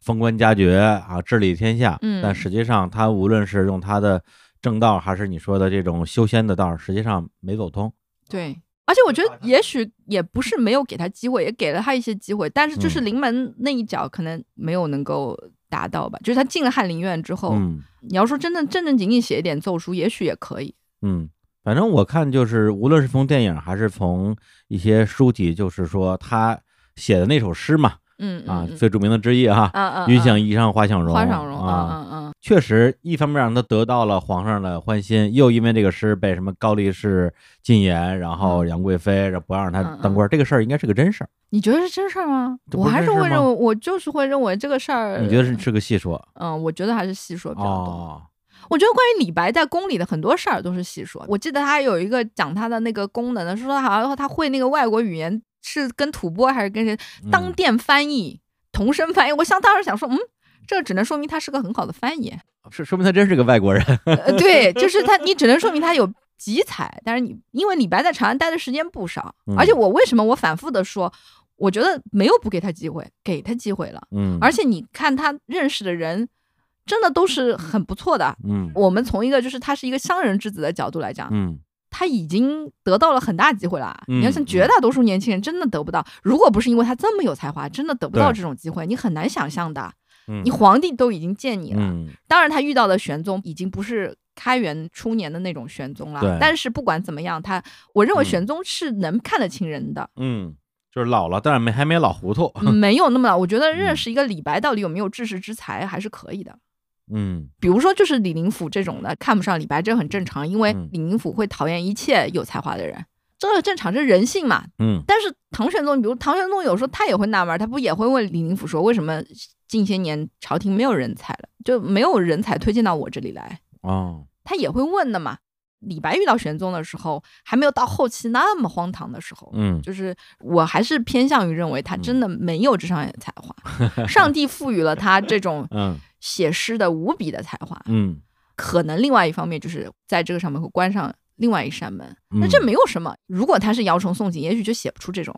封官加爵啊，治理天下。嗯但实际上他无论是用他的正道，还是你说的这种修仙的道，实际上没走通。对，而且我觉得也许也不是没有给他机会，也给了他一些机会，但是就是嗯临门那一脚可能没有能够达到吧。就是他进了翰林院之后，嗯你要说真正正正经经写一点奏书，也许也可以。嗯，反正我看就是，无论是从电影还是从一些书籍，就是说他写的那首诗嘛，嗯啊，嗯最著名的之一哈，嗯嗯，云想衣裳花想容，花想容，啊，嗯嗯确实，一方面让他得到了皇上的欢心，又因为这个诗被什么高力士禁言，然后杨贵妃然后不让他嗯当官，这个事儿应该是个真事儿。你觉得是真事儿吗？我还是会认为，我就是会认为这个事儿。你觉得是是个戏说？嗯，我觉得还是戏说比较多。哦，我觉得关于李白在宫里的很多事儿都是戏说。我记得他有一个讲他的那个功能的，说他好像他会那个外国语言，是跟吐蕃还是跟谁当殿翻译、同声翻译。我想当时想说，嗯，这只能说明他是个很好的翻译。是说明他真是个外国人。呃，对，就 是他，你只能说明他有集采。但是你因为李白在长安待的时间不少，嗯而且我为什么我反复的说，我觉得没有不给他机会，给他机会了。嗯，而且你看他认识的人，真的都是很不错的。嗯我们从一个就是他是一个商人之子的角度来讲，嗯他已经得到了很大机会了。嗯你要像绝大多数年轻人真的得不到，如果不是因为他这么有才华，真的得不到这种机会，你很难想象的。嗯，你皇帝都已经见你了，嗯当然他遇到的玄宗已经不是开元初年的那种玄宗了对。但是不管怎么样，他我认为嗯玄宗是能看得清人的，嗯，就是老了，但是没还没老糊涂。没有那么老。我觉得嗯认识一个李白到底有没有治世之才还是可以的。嗯比如说，就是李林甫这种的，看不上李白，这很正常，因为嗯李林甫会讨厌一切有才华的人，这很正常，这是人性嘛。嗯但是唐玄宗，比如唐玄宗有时候他也会纳闷，他不也会问李林甫说，为什么近些年朝廷没有人才了，就没有人才推荐到我这里来？哦，他也会问的嘛。李白遇到玄宗的时候，还没有到后期那么荒唐的时候，嗯就是我还是偏向于认为他真的没有这上面的才华，上帝赋予了他这种嗯写诗的无比的才华，嗯可能另外一方面就是在这个上面会关上另外一扇门，那嗯这没有什么。如果他是姚崇宋璟，也许就写不出这种。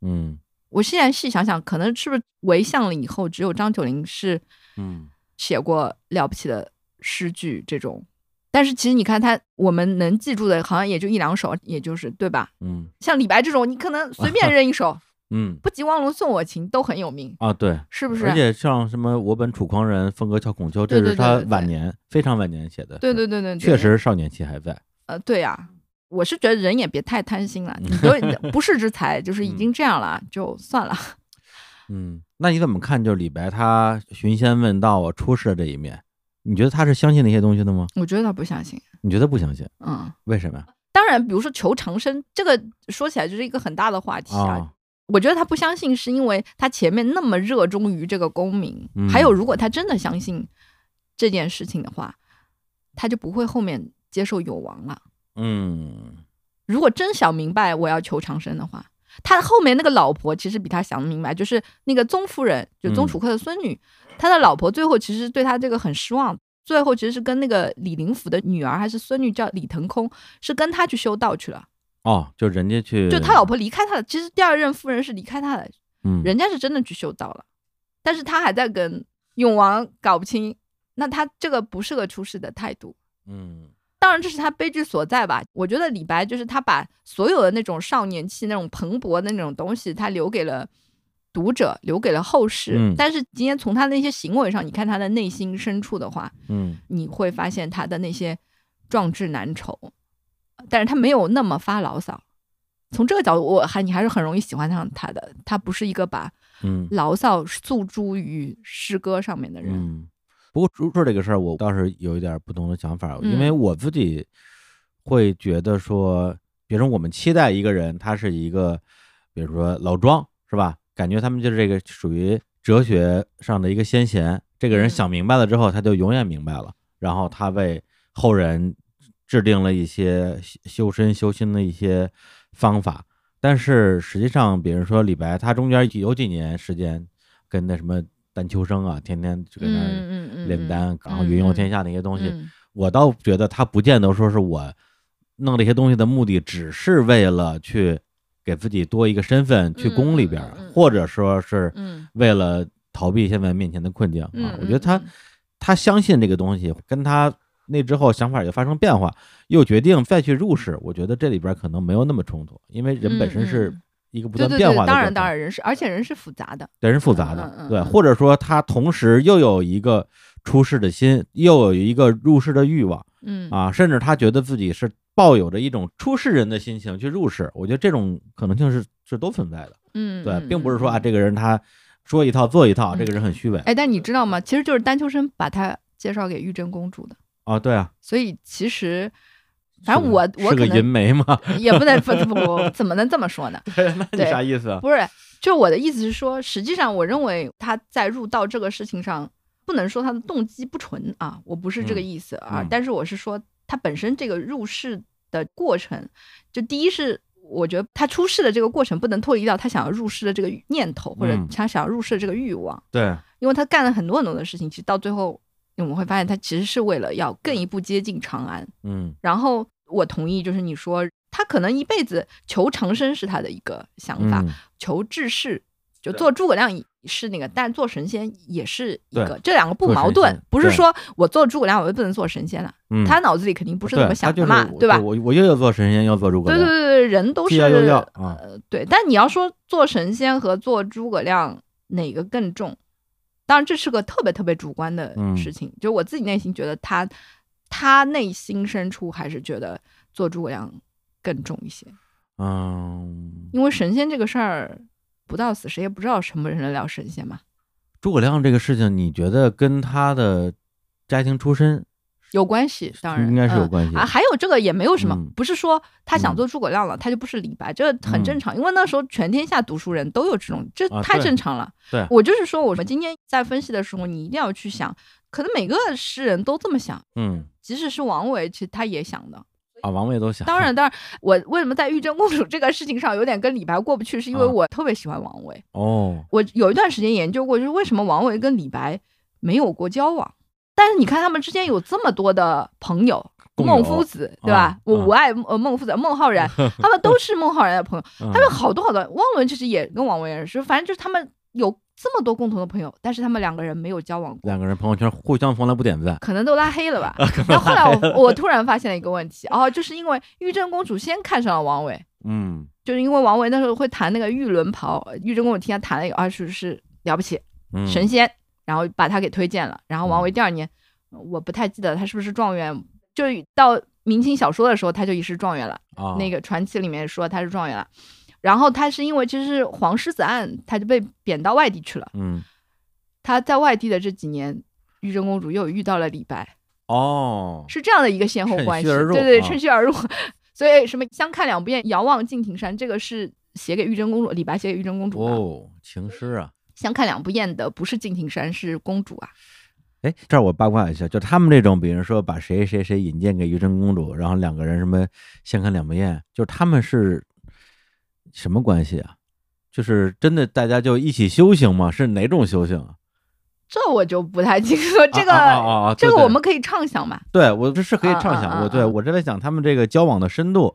嗯我现在细想想，可能是不是围相了以后，只有张九龄是嗯写过了不起的诗句这种。但是其实你看他，我们能记住的，好像也就一两首，也就是对吧？嗯像李白这种，你可能随便认一首，嗯不及汪伦送我情都很有名，啊，对。是不是？而且像什么“我本楚狂人，风格俏孔丘”，这是他晚年非常晚年写的。对对对对对，确实少年气还在。呃，对呀、我是觉得人也别太贪心了，你都不世之才，就 是已经这样了，就算了。嗯，那你怎么看？就是李白他寻仙问道啊，出世的这一面，你觉得他是相信那些东西的吗？我觉得他不相信，你觉得不相信？嗯。为什么呀？当然，比如说求长生，这个说起来就是一个很大的话题啊。啊，我觉得他不相信，是因为他前面那么热衷于这个功名，嗯还有如果他真的相信这件事情的话，他就不会后面接受有王了。嗯如果真想明白我要求长生的话，他后面那个老婆其实比他想的明白，就是那个宗夫人，就宗楚客的孙女，他的老婆最后其实对他这个很失望，最后其实是跟那个李林甫的女儿还是孙女叫李腾空，是跟他去修道去了。哦，就人家去，就他老婆离开他了，其实第二任夫人是离开他的，嗯人家是真的去修道了，但是他还在跟永王搞不清，那他这个不是个出世的态度。嗯当然，这是他悲剧所在吧。我觉得李白就是他把所有的那种少年气、那种蓬勃的那种东西，他留给了读者，留给了后世。嗯但是今天从他那些行为上，你看他的内心深处的话，嗯你会发现他的那些壮志难酬，但是他没有那么发牢骚。从这个角度，我还你还是很容易喜欢上他的。他不是一个把嗯牢骚诉诸于诗歌上面的人。嗯。不过出事这个事儿，我倒是有一点不同的想法，嗯因为我自己会觉得说，比如说我们期待一个人，他是一个，比如说老庄，是吧？感觉他们就是这个属于哲学上的一个先贤，这个人嗯想明白了之后，他就永远明白了，然后他为后人制定了一些修修身修心的一些方法。但是实际上，比如说李白，他中间有几年时间跟那什么丹秋生啊，天天就跟那炼丹，然后嗯云游天下那些东西，嗯。我倒觉得他不见得说是我弄这些东西的目的，只是为了去给自己多一个身份去宫里边或者说是嗯。为了逃避现在面前的困境啊。嗯，我觉得他嗯他相信这个东西，跟他那之后想法也发生变化，又决定再去入世，我觉得这里边可能没有那么冲突，因为人本身是嗯一个不对对对，断变化的。当然当然人是，而且人是复杂的。人是复杂的，对，或者说他同时又有一个出世的心，又有一个入世的欲望嗯啊，甚至他觉得自己是抱有着一种出世人的心情去入世，我觉得这种可能性是是都存在的，嗯，对，嗯并不是说啊嗯这个人他说一套做一套，嗯这个人很虚伪哎，但你知道吗？其实就是丹丘生把他介绍给玉真公主的，啊，对啊，所以其实，反正我我是个银媒嘛，也不能不不不，怎么能这么说呢？对，那你啥意思啊？不是，就我的意思是说，实际上我认为他在入道这个事情上，不能说他的动机不纯啊，我不是这个嗯意思啊，嗯但是我是说他本身这个入世的过程，就第一是。我觉得他出世的这个过程不能脱离掉他想要入世的这个念头，或者嗯他想要入世的这个欲望，对，因为他干了很多很多的事情，其实到最后我们会发现，他其实是为了要更一步接近长安。嗯然后我同意，就是你说他可能一辈子求长生是他的一个想法，嗯求治世就做诸葛亮是那个，但做神仙也是一个，这两个不矛盾不是说我做诸葛亮我就不能做神仙了，嗯，他脑子里肯定不是这么想的嘛，我对吧？我我又要做神仙，要做诸葛亮，对对对对，人都是既要要啊，呃，对，但你要说做神仙和做诸葛亮哪个更重？当然这是个特别特别主观的嗯。事情，就我自己内心觉得他他内心深处还是觉得做诸葛亮更重一些，嗯，因为神仙这个事儿不到死谁也不知道什么人得了神仙嘛，诸葛亮这个事情，你觉得跟他的家庭出身有关系，当然应该是有嗯关系啊，还有这个也没有什么，嗯不是说他想嗯做诸葛亮了，他就不是李白，这个很正嗯常，因为那时候全天下读书人都有这种，这太正常了。对我就是说，我们今天在分析的时候，你一定要去想，可能每个诗人都这么想，嗯即使是王维，其实他也想的。啊，王维都想，当然，当然，我为什么在玉真公主这个事情上有点跟李白过不去，是因为啊我特别喜欢王维。哦，我有一段时间研究过，就是为什么王维跟李白没有过交往。但是你看他们之间有这么多的朋友，孟夫子对吧我我爱呃孟夫子、孟浩然，他们都是孟浩然的朋友。他他们好多好多，汪伦其实也跟王维认识，反正就是他们有这么多共同的朋友，但是他们两个人没有交往过，两个人朋友圈互相从来不点赞，可能都拉黑了吧。然后后来我我突然发现了一个问题，哦，就是因为玉贞公主先看上了王维，嗯就是因为王维那时候会弹那个玉轮袍，玉贞公主听他弹了一个，啊是是了不起，嗯，神仙，然后把他给推荐了。然后王维第二年，我不太记得他是不是状元，就到明清小说的时候他就已是状元了。啊，那个传奇里面说他是状元了。然后他是因为其实是皇狮子案，他就被贬到外地去了。嗯他在外地的这几年，玉真公主又遇到了李白，哦，是这样的一个先后关系。对对，啊趁虚而入。所以什么相看两不厌，遥望敬亭山，这个是写给玉真公主，李白写给玉真公主的。哦，情诗啊。相看两不厌的不是敬亭山，是公主啊。哎，这儿我八卦一下，就他们这种，比如说把谁谁谁引荐给于真公主，然后两个人什么相看两不厌，就是他们是什么关系啊？就是真的大家就一起修行吗？是哪种修行啊？这我就不太清楚，这个、这个我们可以畅想嘛。对我这是可以畅想，我对啊我正在想他们这个交往的深度，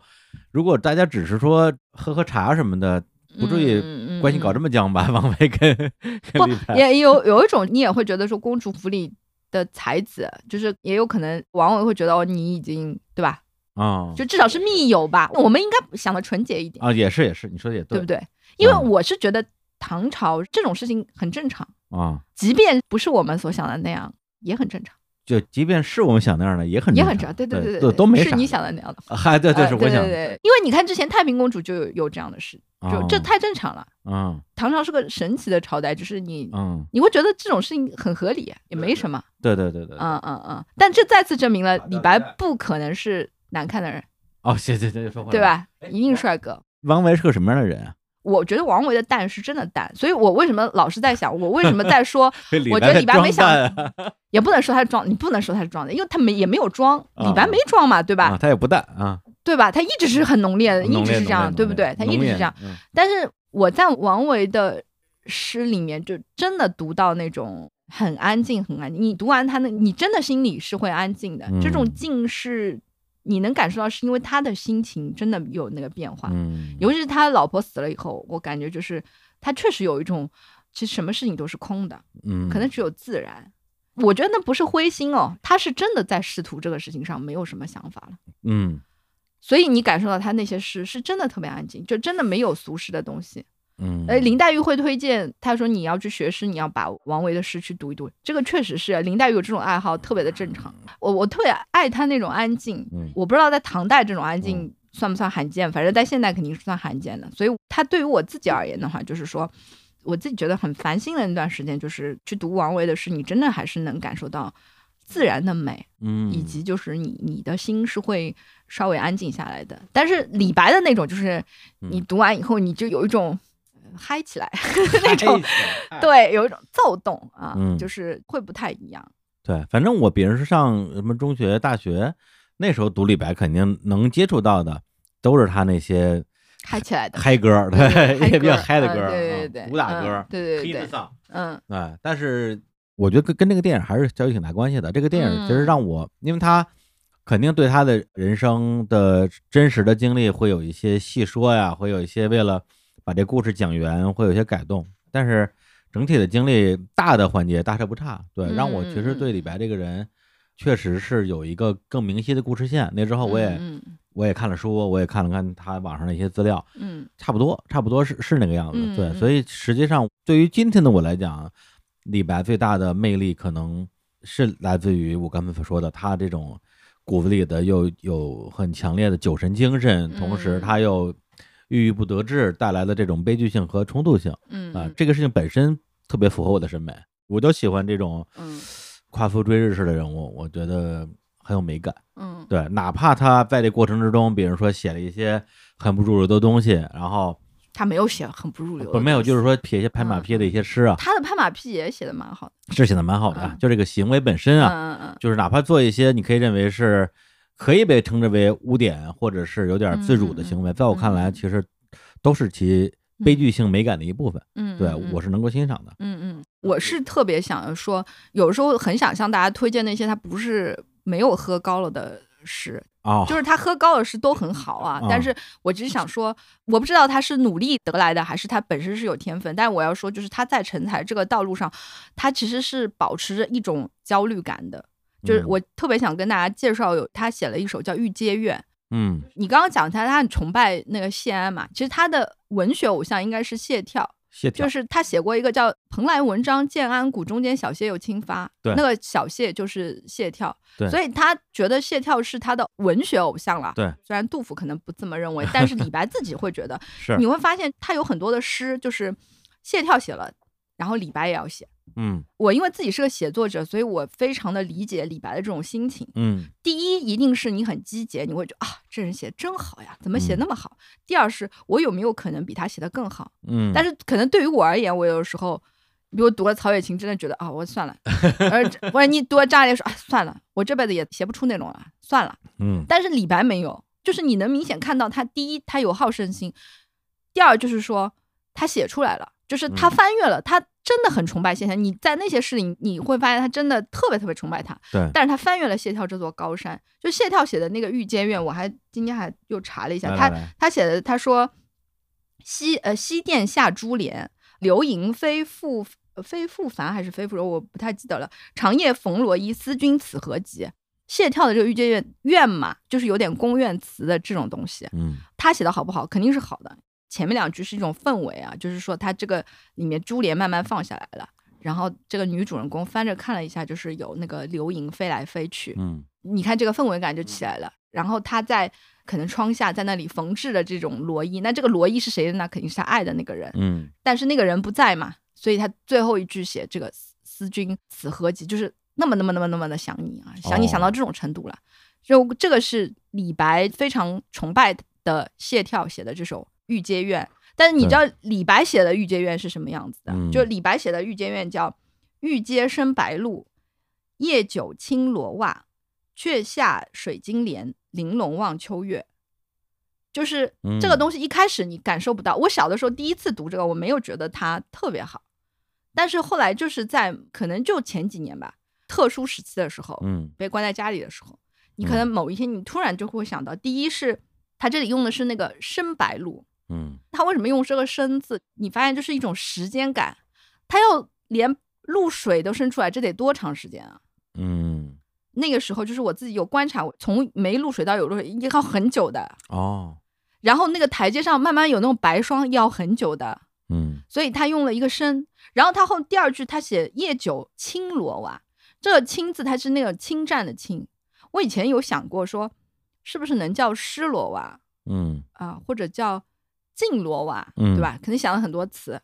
如果大家只是说喝喝茶什么的，不至于嗯关系搞这么么僵吧？王维跟不也有有一种，你也会觉得说公主府里的才子，就是也有可能王维会觉得哦，你已经对吧？啊就至少是密友吧。我们应该想的纯洁一点，啊也是也是，你说的也对对不对？因为嗯我是觉得唐朝这种事情很正常，啊，即便不是我们所想的那样，也很正常，就即便是我们想那样的，也很正常也很正常。对对对对，都没啥是你想的那样的。啊嗨，对对呃是我想的，对对，因为你看之前太平公主就有有这样的事，就这哦太正常了。嗯唐朝是个神奇的朝代，就是你嗯，你会觉得这种事情很合理，也没什么。对对对对，对嗯嗯嗯，但这再次证明了李白不可能是难看的人，哦，行行行，说回来对？吧？一定帅哥。王维是个什么样的人啊？我觉得王维的淡是真的淡，所以我为什么老是在想，我为什么在说，我觉得李白没想 也不能说他是装，你不能说他是装的，因为他没也没有装，李白啊没装嘛，对吧？啊，他也不淡啊，对吧？他一直是很浓烈的，一直是这样，对不对？他一直是这样。，嗯但是我在王维的诗里面，就真的读到那种很安静、很安静。你读完他那，你真的心里是会安静的。这种嗯静是你能感受到，是因为他的心情真的有那个变化。嗯，尤其是他老婆死了以后，我感觉就是他确实有一种，其实什么事情都是空的，嗯，可能只有自然。我觉得那不是灰心哦，他是真的在仕途这个事情上没有什么想法了。嗯所以你感受到他那些诗是真的特别安静，就真的没有俗世的东西。嗯，哎，林黛玉会推荐，她说你要去学诗，你要把王维的诗去读一读。这个确实是林黛玉有这种爱好，特别的正常。我我特别爱她那种安静，嗯我不知道在唐代这种安静算不算罕见，反正在现代肯定是算罕见的。所以她对于我自己而言的话，就是说我自己觉得很烦心的那段时间，就是去读王维的诗，你真的还是能感受到自然的美，嗯以及就是你你的心是会稍微安静下来的。但是李白的那种，就是你嗯读完以后，你就有一种呃嗨起来 那种 对，有一种躁动啊，嗯就是会不太一样。对，反正我，比如是上什么中学、大学，那时候读李白，肯定能接触到的都是他那些嗨起来的嗨歌儿，对 也比较嗨的歌对对对，武打歌对对对嗯哎，但是我觉得跟跟这个电影还是有挺大关系的。这个电影其实嗯让我，因为他肯定对他的人生的真实的经历会有一些细说呀，会有一些为了把这故事讲圆，会有些改动，但是整体的经历大的环节大差不差。对，让我其实对李白这个人。确实是有一个更明晰的故事线。那之后我也、嗯我也看了书，我也看了看他网上的一些资料，嗯差不多，差不多是是那个样子。对，所以实际上对于今天的我来讲，李白最大的魅力可能是来自于我刚才所说的，他这种骨子里的又有很强烈的酒神精神，同时嗯他又郁郁不得志带来的这种悲剧性和冲突性嗯啊，这个事情本身特别符合我的审美，我就喜欢这种嗯夸父追日式的人物，我觉得很有美感。嗯对，哪怕他在这过程之中，比如说写了一些很不入流的东西，然后他没有写很不入流的不没有，就是说写一些拍马屁的一些诗啊，他的拍马屁也写的蛮好的。是写的蛮好的啊。嗯就这个行为本身啊，嗯嗯就是哪怕做一些你可以认为是可以被称之为污点或者是有点自辱的行为，在我看来，嗯其实都是其悲剧性美感的一部分。嗯，对嗯我是能够欣赏的。嗯嗯，我是特别想说，有时候很想向大家推荐那些他不是没有喝高了的诗，哦，就是他喝高了诗都很好啊。哦但是我只是想说，我不知道他是努力得来的，还是他本身是有天分。但是我要说，就是他在成才这个道路上，他其实是保持着一种焦虑感的。就是嗯我特别想跟大家介绍，有他写了一首叫《御阶怨》。嗯你刚刚讲他，他很崇拜那个谢安嘛，其实他的文学偶像应该是谢眺。谢眺就是他写过一个叫《蓬莱文章建安骨，中间小谢又清发》，对那个小谢就是谢眺，对所以他觉得谢眺是他的文学偶像了。对，虽然杜甫可能不这么认为，但是李白自己会觉得，是你会发现他有很多的诗就是谢眺写了，然后李白也要写。嗯我因为自己是个写作者，所以我非常的理解李白的这种心情。嗯第一，一定是你很积极，你会觉得啊，这人写得真好呀，怎么写嗯那么好？第二是，我有没有可能比他写得更好？嗯，但是可能对于我而言，我有时候，比如读了曹雪芹，真的觉得啊，我算了，而或者你读了张爱玲说啊，算了，我这辈子也写不出那种了，算了。嗯但是李白没有，就是你能明显看到他，第一，他有好胜心；第二，就是说他写出来了，就是他嗯翻阅了，他真的很崇拜谢眺。你在那些事里，你会发现他真的特别特别崇拜他。对，但是他翻越了谢眺这座高山，就谢眺写的那个《御阶怨》，我还今天还又查了一下，他来来来他写的，他说西呃西殿下珠帘，流萤飞复呃非复繁还是飞复柔，我不太记得了。长夜逢罗衣，思君此何极？谢眺的这个《御阶怨》怨嘛，就是有点宫怨词的这种东西。嗯他写的好不好，肯定是好的。前面两句是一种氛围啊，就是说他这个里面珠帘慢慢放下来了，然后这个女主人公翻着看了一下，就是有那个流萤飞来飞去，嗯你看这个氛围感就起来了。然后他在可能窗下在那里缝制的这种罗衣，那这个罗衣是谁的呢？肯定是他爱的那个人，嗯但是那个人不在嘛，所以他最后一句写这个思思君此何极，就是那么那么那么那么的想你啊，想你想到这种程度了。就这个是李白非常崇拜的谢眺写的这首《玉阶院》，但是你知道李白写的《御阶院》是什么样子的？嗯就李白写的《御阶院》叫“玉阶生白露，夜久青罗袜，却下水晶帘，玲珑望秋月”。就是这个嗯东西一开始你感受不到。我小的时候第一次读这个，我没有觉得它特别好，但是后来就是在可能就前几年吧，特殊时期的时候，嗯被关在家里的时候，你可能某一天你突然就会想到，第一是它这里用的是那个生白露，嗯他为什么用这个生字？你发现就是一种时间感，他要连露水都生出来，这得多长时间啊？嗯，那个时候就是我自己有观察，从没露水到有露水要很久的，哦，然后那个台阶上慢慢有那种白霜要很久的，嗯所以他用了一个生。然后他后第二句他写夜久青罗袜，这个青字它是那个侵占的侵。我以前有想过说，是不是能叫湿罗袜嗯啊，或者叫净罗袜，嗯对吧？肯定想了很多词，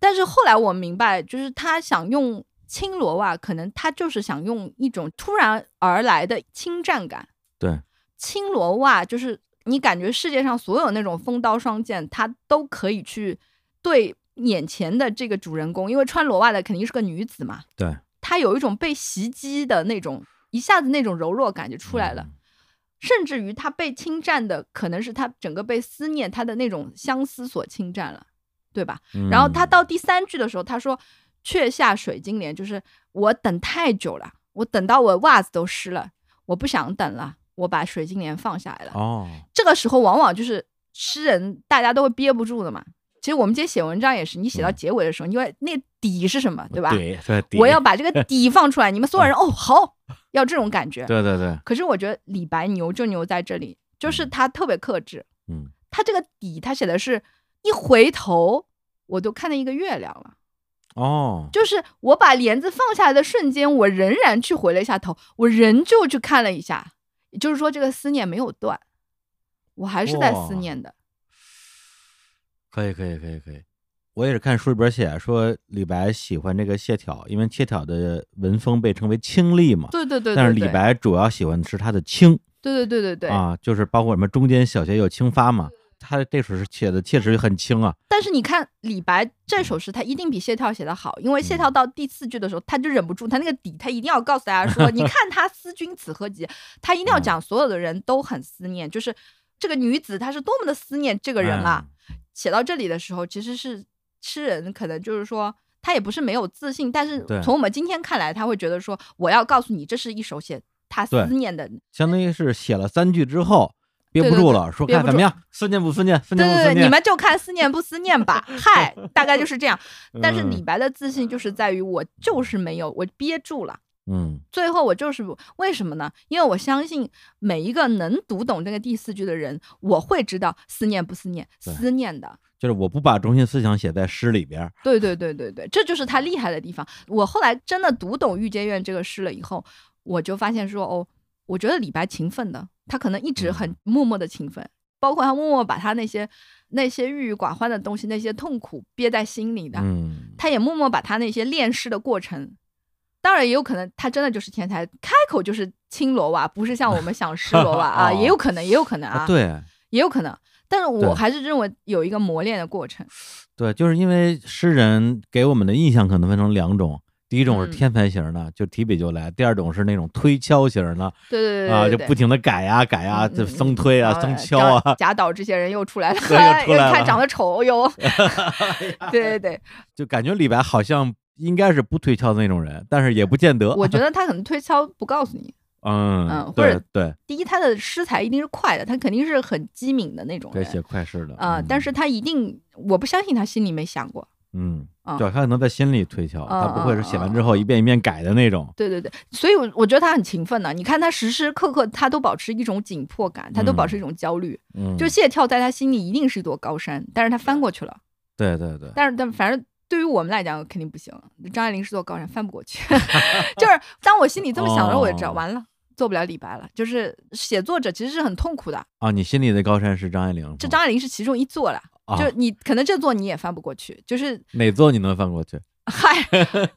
但是后来我明白，就是他想用青罗袜，可能他就是想用一种突然而来的侵占感。对，青罗袜就是你感觉世界上所有那种风刀霜剑，他都可以去对眼前的这个主人公，因为穿罗袜的肯定是个女子嘛，对，她有一种被袭击的那种，一下子那种柔弱感就出来了。嗯甚至于他被侵占的，可能是他整个被思念，他的那种相思所侵占了，对吧？嗯然后他到第三句的时候，他说“却下水晶帘”，就是我等太久了，我等到我袜子都湿了，我不想等了，我把水晶帘放下来了。哦，这个时候往往就是诗人大家都会憋不住的嘛。其实我们今天写文章也是，你写到结尾的时候，因为那底是什么，对吧？对我要把这个底放出来，你们所有人哦好，要这种感觉。对对对，可是我觉得李白牛就牛在这里，就是他特别克制，嗯他这个底他写的是一回头我都看见一个月亮了，哦，就是我把帘子放下来的瞬间，我仍然去回了一下头，我仍旧去看了一下，也就是说这个思念没有断，我还是在思念的。可以可以可以可以。我也是看书里边写说，李白喜欢这个谢朓，因为谢朓的文风被称为清丽嘛。对对对对但是李白主要喜欢的是他的清对对对对对。啊，就是包括什么中间小节有清发嘛，他这首诗写的确实很清啊。但是你看李白这首诗，他一定比谢朓写的好，因为谢嗯朓到第四句的时候，他就忍不住，他那个底，他一定要告诉大家说，你看他思君此何急，他一定要讲所有的人都很思念，就是这个女子她是多么的思念这个人啊。写到这里的时候，其实是诗人可能就是说。他也不是没有自信，但是从我们今天看来，他会觉得说，我要告诉你，这是一首写他思念的，相当于是写了三句之后憋不住了，说看怎么样，思念不思念，思对对对？你们就看思念不思念吧。嗨，大概就是这样。但是嗯李白的自信就是在于我就是没有，我憋住了。嗯最后我就是为什么呢？因为我相信每一个能读懂这个第四句的人，我会知道思念不思念，思念的。就是我不把中心思想写在诗里边。对对对对对，这就是他厉害的地方。我后来真的读懂《御阶院》这个诗了以后，我就发现说，哦，我觉得李白勤奋的，他可能一直很嗯默默的勤奋，包括他默默把他那些那些郁郁寡欢的东西，那些痛苦憋在心里的，嗯，他也默默把他那些练诗的过程。当然也有可能，他真的就是天才，开口就是青罗袜，不是像我们想湿罗袜啊，哦也有可能，也有可能啊，对也有可能。但是我还是认为有一个磨练的过程。对，就是因为诗人给我们的印象可能分成两种，第一种是嗯天才型的，就提笔就来；第二种是那种推敲型的对对对啊，就不停的改呀改呀，就嗯嗯生推啊、然后生敲啊，贾岛这些人又出来了，对又出 来了看长得丑又 对对对，就感觉李白好像应该是不推敲的那种人，但是也不见得。我觉得他可能推敲不告诉你。嗯嗯或对者对，第一，他的诗才一定是快的，他肯定是很机敏的那种可以写快诗的啊、嗯但是他一定，我不相信他心里没想过。嗯，啊对，他可能在心里推敲，他不会是写完之后一遍一遍改的那种。对对对，所以我我觉得他很勤奋的。你看他时时刻刻他都保持一种紧迫感，他都保持一种焦虑。嗯，就谢跳在他心里一定是一座高山，但是他翻过去了。对对对，但是但反正对于我们来讲肯定不行，张爱玲是座高山，翻不过去。就是当我心里这么想的时候，我就知道哦完了，做不了李白了。就是写作者其实是很痛苦的，啊，你心里的高山是张爱玲，这张爱玲是其中一座了。啊就你可能这座你也翻不过去，就是 哪座你能翻过去？嗨，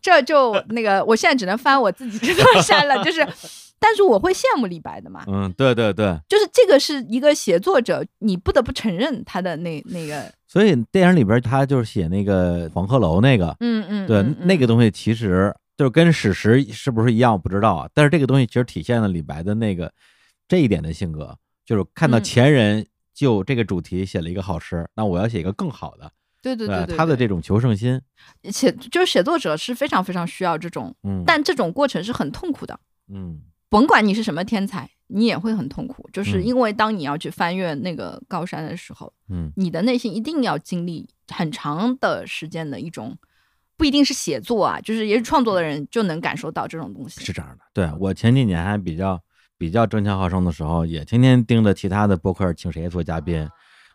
这就那个，我现在只能翻我自己这座山了。就是，但是我会羡慕李白的嘛，嗯，对对对，就是这个是一个写作者，你不得不承认他的那那个，所以电影里边他就是写那个黄鹤楼那个，嗯嗯，对，嗯那个东西其实就是跟史实是不是一样，我不知道啊。但是这个东西其实体现了李白的那个这一点的性格，就是看到嗯前人就这个主题写了一个好诗，那我要写一个更好的，对对对对，对他的这种求胜心，写就是写作者是非常非常需要这种，嗯，但这种过程是很痛苦的。嗯甭管你是什么天才，你也会很痛苦，就是嗯因为当你要去翻越那个高山的时候，嗯你的内心一定要经历很长的时间的一种不一定是写作啊，就是也是创作的人就能感受到这种东西。是这样的。对我前几年还比较比较争强好胜的时候，也天天盯着其他的博客请谁做嘉宾，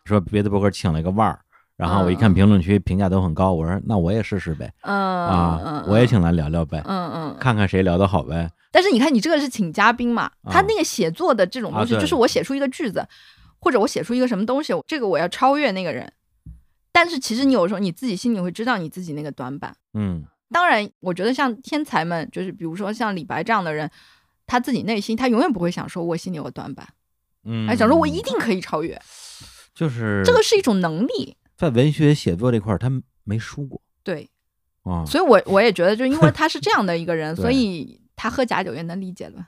说别的博客请了一个腕儿，然后我一看嗯评论区评价都很高，我说那我也试试呗，嗯啊嗯，，我也请来聊聊呗，嗯嗯，看看谁聊得好呗。但是你看，你这个是请嘉宾嘛，他啊那个写作的这种东西，就是我写出一个句子，或者我写出一个什么东西，这个我要超越那个人。但是其实你有时候你自己心里会知道你自己那个短板。嗯。当然，我觉得像天才们，就是比如说像李白这样的人，他自己内心他永远不会想说我心里有个短板，嗯，还想说我一定可以超越，就是这个是一种能力。在文学写作这块儿，他没输过。对，啊。所以我我也觉得，就因为他是这样的一个人，所以他喝假酒也能理解了。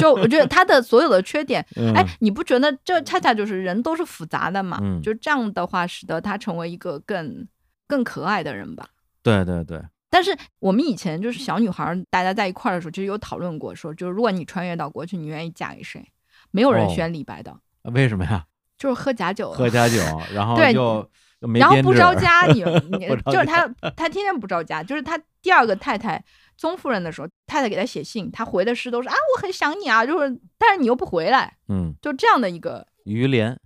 就我觉得他的所有的缺点，嗯哎，你不觉得这恰恰就是人都是复杂的嘛？嗯就这样的话，使得他成为一个更更可爱的人吧。对对对，但是我们以前就是小女孩儿，大家在一块儿的时候，就有讨论过，说就是如果你穿越到过去，你愿意嫁给谁？没有人哦选李白的，为什么呀？就是喝假酒，喝假酒，然后对又又没然后不着家，你你就是他，他天天不着家，就是他第二个太太宗夫人的时候，太太给他写信，他回的诗都是啊，我很想你啊，就是但是你又不回来，嗯，就这样的一个于连。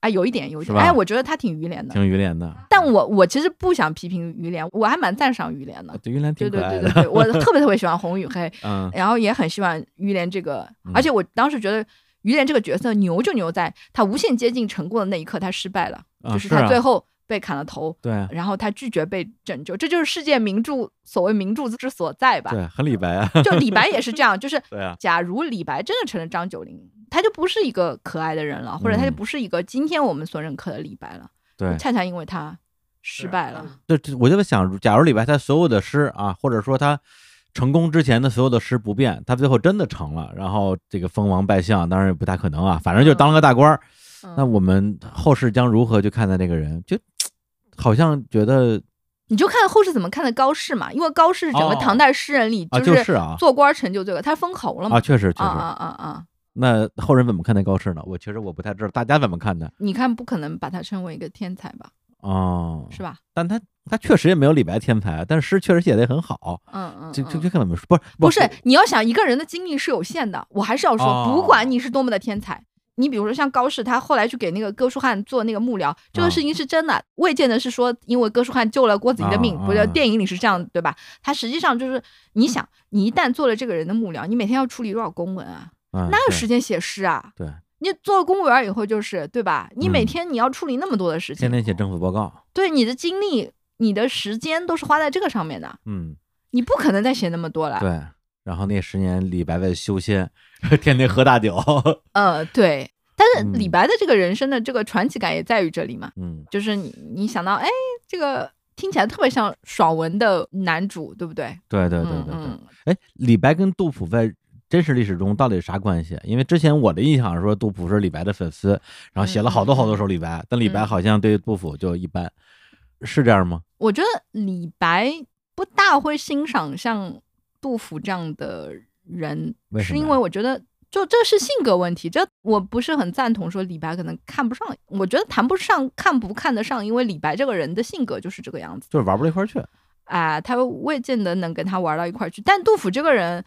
啊，有一点有一点，哎，我觉得他挺于连的，挺于连的，但我我其实不想批评于连，我还蛮赞赏于连的，对于连。对挺可爱的，对对对对，我特别特别喜欢红与 黑，嗯。然后也很喜欢于连这个嗯，而且我当时觉得于连这个角色牛就牛在他无限接近成功的那一刻，他失败了，就是他最后被砍了头，对然后他拒绝被拯救，这就是世界名著所谓名著之所在吧？对，很李白啊，就李白也是这样，就是对啊，假如李白真的成了张九龄，他就不是一个可爱的人了，或者他就嗯不是一个今天我们所认可的李白了，对，恰恰因为他失败了。这这我就在想，假如李白他所有的诗啊，或者说他成功之前的所有的诗不变，他最后真的成了，然后这个封王拜相，当然也不太可能啊，反正就当了个大官儿。嗯那我们后世将如何去看待这个人？就好像觉得你就看后世怎么看的高适嘛，因为高适是整个哦唐代诗人里啊，就就是啊做官成就最高，他封侯了嘛。啊，确实确实。啊啊啊啊！那后人怎么看待高适呢？我其实我不太知道，大家怎么看的？你看不可能把他称为一个天才吧，哦，是吧？但他他确实也没有李白天才，但是诗确实写的也很好。嗯嗯，这这嗯这看怎么说？不是不是，你要想一个人的精力是有限的，我还是要说，哦不管你是多么的天才，你比如说像高适，他后来去给那个哥舒翰做那个幕僚，这个啊事情是真的，未见得是说因为哥舒翰救了郭子仪的命，不是电影里是这样，对吧？他实际上就是你想，你一旦做了这个人的幕僚，你每天要处理多少公文啊？嗯哪有时间写诗啊？对，你做了公务员以后就是对吧？你每嗯天你要处理那么多的事情天，天写政府报告。对你的精力、你的时间都是花在这个上面的，嗯，你不可能再写那么多了。对。然后那十年李白在修仙，天天喝大酒。呃，对。但是嗯李白的这个人生的这个传奇感也在于这里嘛，嗯，就是你你想到，哎，这个听起来特别像爽文的男主，对不对？对对对对对。嗯哎，李白跟杜甫在真实历史中到底啥关系？因为之前我的印象是说杜甫是李白的粉丝，然后写了好多好多首李白，但李白嗯好像对杜甫就一般，是这样吗？我觉得李白不大会欣赏像杜甫这样的人，是因为我觉得。就这是性格问题，这我不是很赞同说李白可能看不上，我觉得谈不上看不看得上，因为李白这个人的性格就是这个样子。就是玩不到一块儿去。啊、他未见得能跟他玩到一块儿去。但杜甫这个人，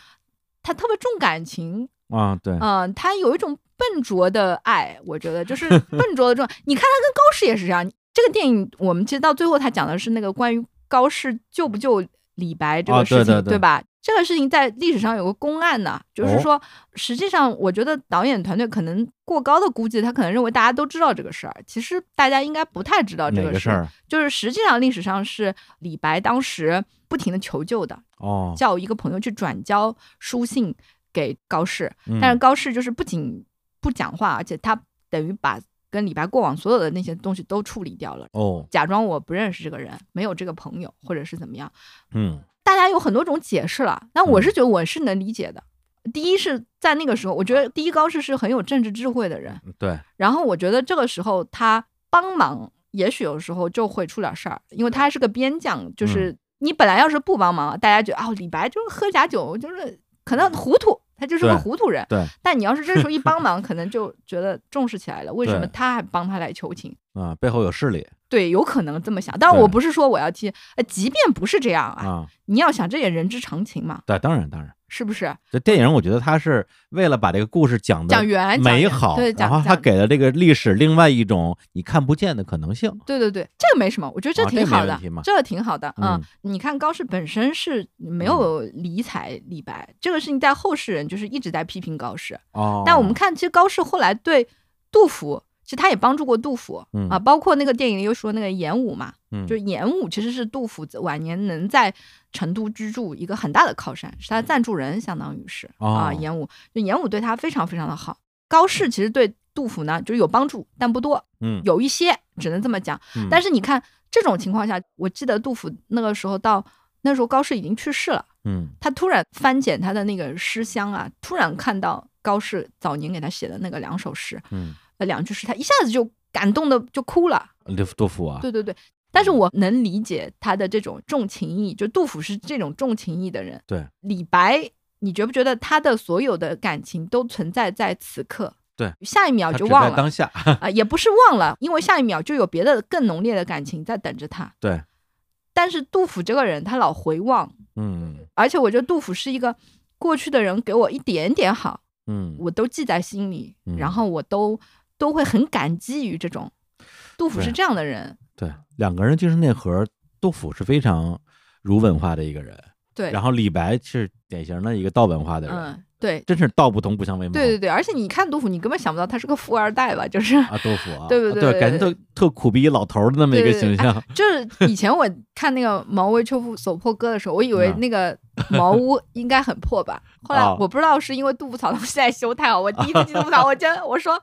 他特别重感情，啊，对，嗯、他有一种笨拙的爱，我觉得就是笨拙的这种。你看他跟高适也是这样。这个电影我们其实到最后，他讲的是那个关于高适救不救李白这啊个事情，对对对吧？这个事情在历史上有个公案呢，就是哦说，实际上我觉得导演团队可能过高的估计，他可能认为大家都知道这个事儿，其实大家应该不太知道这个事儿？就是实际上历史上是李白当时不停的求救的，哦，叫一个朋友去转交书信给高适，嗯但是高适就是不仅不讲话，而且他等于把跟李白过往所有的那些东西都处理掉了，哦，假装我不认识这个人，没有这个朋友，或者是怎么样。嗯大家有很多种解释了，那我是觉得我是能理解的。第一是在那个时候，我觉得第一高士是很有政治智慧的人，对，然后我觉得这个时候他帮忙，也许有时候就会出点事儿，因为他是个边将，就是你本来要是不帮忙，大家觉得啊、李白就是喝假酒，就是可能糊涂，他就是个糊涂人。对但你要是这时候一帮忙，可能就觉得重视起来了。为什么他还帮他来求情？啊，背后有势力对，有可能这么想。当然，我不是说我要替，呃，即便不是这样啊，啊，你要想这也人之常情嘛，对，当然当然，是不是？这电影我觉得他是为了把这个故事讲的讲圆，美好，对，然后他给了这个历史另外一种你看不见的可能性。对对对，这个没什么，我觉得这挺好的，这个挺好的。嗯你看高适本身是没有理睬李白，这个事情在后世人就是一直在批评高适。哦，但我们看，其实高适后来对杜甫，其实他也帮助过杜甫、嗯。啊，包括那个电影里又说那个严武嘛，嗯。就是严武其实是杜甫晚年能在成都居住一个很大的靠山，是他的赞助人，相当于是、啊，哦。严武就严武对他非常非常的好。高适其实对杜甫呢，就是有帮助，但不多，嗯。有一些只能这么讲。嗯。但是你看这种情况下，我记得杜甫那个时候到那时候高适已经去世了，嗯。他突然翻检他的那个诗箱啊，突然看到高适早年给他写的那个两首诗，嗯，呃两句诗，他一下子就感动的就哭了。杜杜甫啊，对对对。但是我能理解他的这种重情义，就杜甫是这种重情义的人。对，李白，你觉不觉得他的所有的感情都存在在此刻？对，下一秒就忘了当下，啊、也不是忘了，因为下一秒就有别的更浓烈的感情在等着他。对，但是杜甫这个人，他老回望，嗯而且我觉得杜甫是一个过去的人给我一点点好，嗯，我都记在心里，嗯然后我都都会很感激于这种。杜甫是这样的人，对，两个人精神内核，杜甫是非常儒文化的一个人，对，然后李白是典型的一个道文化的人，嗯，对，真是道不同不相为谋。对对对，而且你看杜甫，你根本想不到他是个富二代吧？就是啊，杜甫啊，对对啊对感觉特特苦逼老头儿的那么一个形象。就是以前我看那个茅屋秋风所破歌的时候，我以为嗯那个茅屋应该很破吧。后来哦我不知道是因为杜甫草堂现在修太好，我第一次进杜甫草，我真我说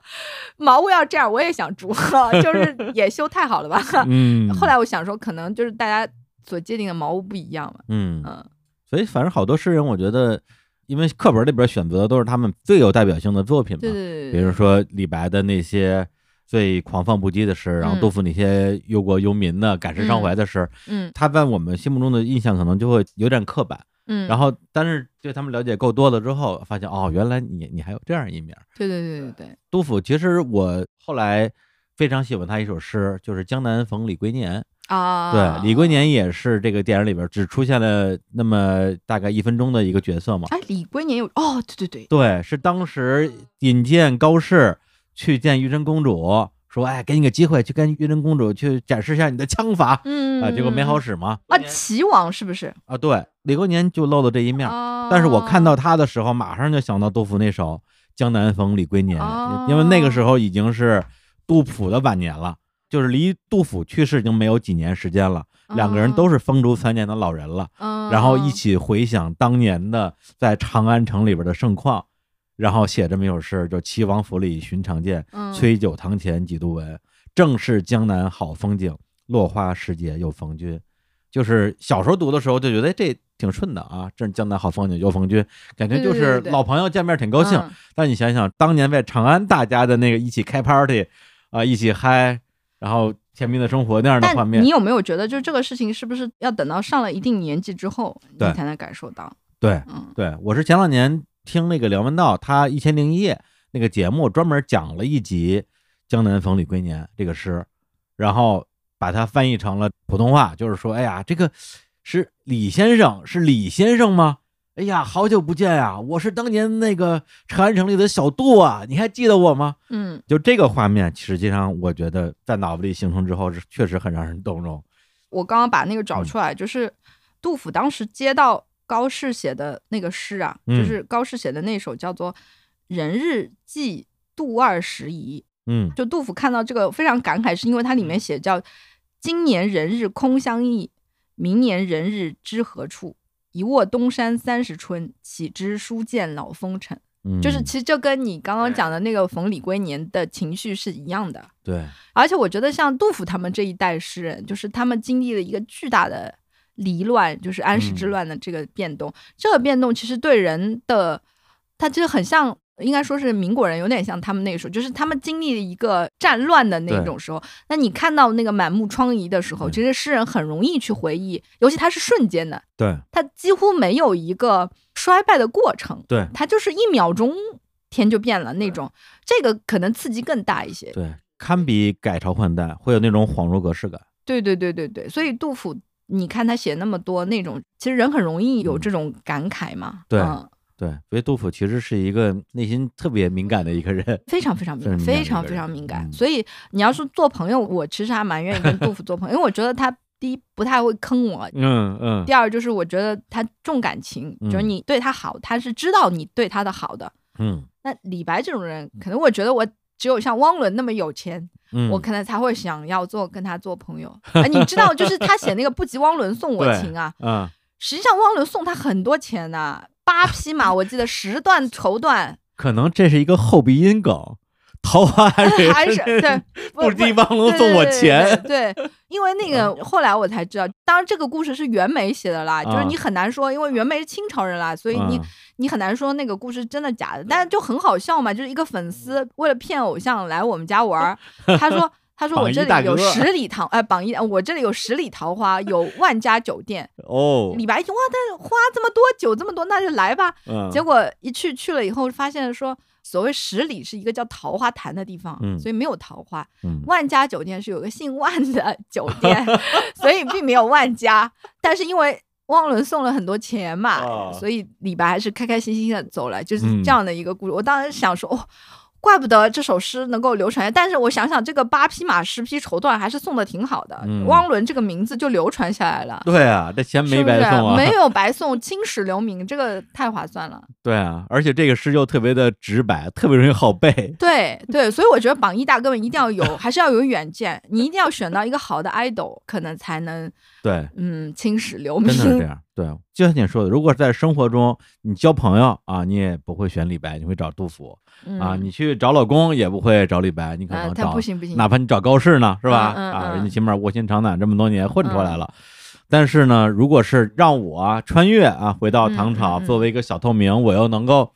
茅屋要这样，我也想住，就是也修太好了吧。嗯，后来我想说，可能就是大家所界定的茅屋不一样嘛。嗯，嗯，所以反正好多诗人，我觉得，因为课本里边选择的都是他们最有代表性的作品嘛，对对对，比如说李白的那些最狂放不羁的诗，然后嗯杜甫那些忧国忧民的、感时伤怀的诗，嗯他在我们心目中的印象可能就会有点刻板。嗯，然后，但是对他们了解够多了之后，发现哦，原来你你还有这样一面。对对对对对，杜甫其实我后来非常喜欢他一首诗，就是《江南逢李龟年》。啊，对，李龟年也是这个电影里边只出现了那么大概一分钟的一个角色嘛。哎，李龟年有哦，对对对，对，是当时引荐高适去见玉真公主，说哎，给你个机会去跟玉真公主去展示一下你的枪法嗯啊，结果没好使使嘛。啊，齐王是不是？啊，对，李龟年就露了这一面。啊，但是我看到他的时候，马上就想到杜甫那首《江南逢李龟年》哦因为那个时候已经是杜甫的晚年了，就是离杜甫去世已经没有几年时间了。两个人都是风烛残年的老人了，嗯，然后一起回想当年的在长安城里边的盛况，然后写这么一首诗，就“齐王府里寻常见，嗯崔九堂前几度闻。正是江南好风景，落花时节又逢君。”就是小时候读的时候就觉得哎这挺顺的啊，这江南好风景又逢君，感觉就是老朋友见面挺高兴。嗯但你想想，当年在长安大家的那个一起开 party 啊，一起嗨，然后甜蜜的生活那样的画面你，有没有觉得，就这个事情是不是要等到上了一定年纪之后，你才能感受到？对嗯对，我是前两年听那个梁文道他《一千零一夜》那个节目，专门讲了一集《江南逢李龟年》这个诗，然后把它翻译成了普通话，就是说，哎呀，这个是李先生，是李先生吗？哎呀，好久不见呀！我是当年那个长安城里的小杜啊，你还记得我吗？嗯就这个画面，实际上我觉得在脑子里形成之后，是确实很让人动容。我刚刚把那个找嗯出来，就是杜甫当时接到高适写的那个诗啊，嗯就是高适写的那首叫做《人日记杜二十遗》。嗯就杜甫看到这个非常感慨，是因为它里面写叫“今年人日空相忆，明年人日知何处？一卧东山三十春，岂知书剑老风尘。”嗯，就是其实就跟你刚刚讲的那个逢李龟年的情绪是一样的。对，而且我觉得像杜甫他们这一代诗人，就是他们经历了一个巨大的离乱，就是安史之乱的这个变动。这个变动其实对人的，它其实很像应该说是民国人，有点像他们那个时候，就是他们经历了一个战乱的那种时候。那你看到那个满目疮痍的时候，其实诗人很容易去回忆，尤其他是瞬间的，对，他几乎没有一个衰败的过程，对，他就是一秒钟天就变了那种，这个可能刺激更大一些。对，堪比改朝换代，会有那种恍如隔世感。对对对对对，所以杜甫。你看他写那么多那种，其实人很容易有这种感慨嘛。对对，所以杜甫其实是一个内心特别敏感的一个人，非常非常敏 感，非常非常敏感。所以你要是做朋友，我其实还蛮愿意跟杜甫做朋友，因为我觉得他第一不太会坑我，嗯嗯。第二就是我觉得他重感情，就是你对他好，他是知道你对他的好的。嗯。那李白这种人，可能我觉得我只有像汪伦那么有钱。我可能才会想要做跟他做朋友啊！你知道，就是他写那个“不及汪伦送我 情”啊，嗯，实际上汪伦送他很多钱呢，八匹马，我记得十段绸缎。可能这是一个后鼻音梗。桃花还是还是对，不敌王龙送我钱。对，因为那个后来我才知道，当然这个故事是袁枚写的啦，就是你很难说，因为袁枚是清朝人啦，所以你你很难说那个故事真的假的。但是就很好笑嘛，就是一个粉丝为了骗偶像来我们家玩，他说他说我这里有十里桃哎榜一我这里有十里桃花，有万家酒店 哦。李白一听哇，但花这么多酒这么多，那就来吧。结果一去去了以后，发现说。所谓十里是一个叫桃花潭的地方，所以没有桃花。万家酒店是有个姓万的酒店，所以并没有万家。但是因为汪伦送了很多钱嘛，所以李白还是开开心心的走了，就是这样的一个故事。我当时想说，哦。怪不得这首诗能够流传，但是我想想，这个八匹马十匹绸缎还是送的挺好的，汪伦这个名字就流传下来了。对啊，这钱没白送啊，没 有白送，青史留名，这个太划算了。对啊，而且这个诗又特别的直白，特别容易好背。对对，所以我觉得榜一大哥们一定要有，还是要有远见，你一定要选到一个好的 idol，可能才能对，嗯，青史留名。真的是这样。对，就像你说的，如果在生活中你交朋友啊，你也不会选李白，你会找杜甫啊。你去找老公也不会找李白，你可能找不行不行，哪怕你找高适呢，是吧？啊，人家起码卧薪尝胆这么多年混出来了。但是呢，如果是让我穿越啊，回到唐朝，作为一个小透明，我又能够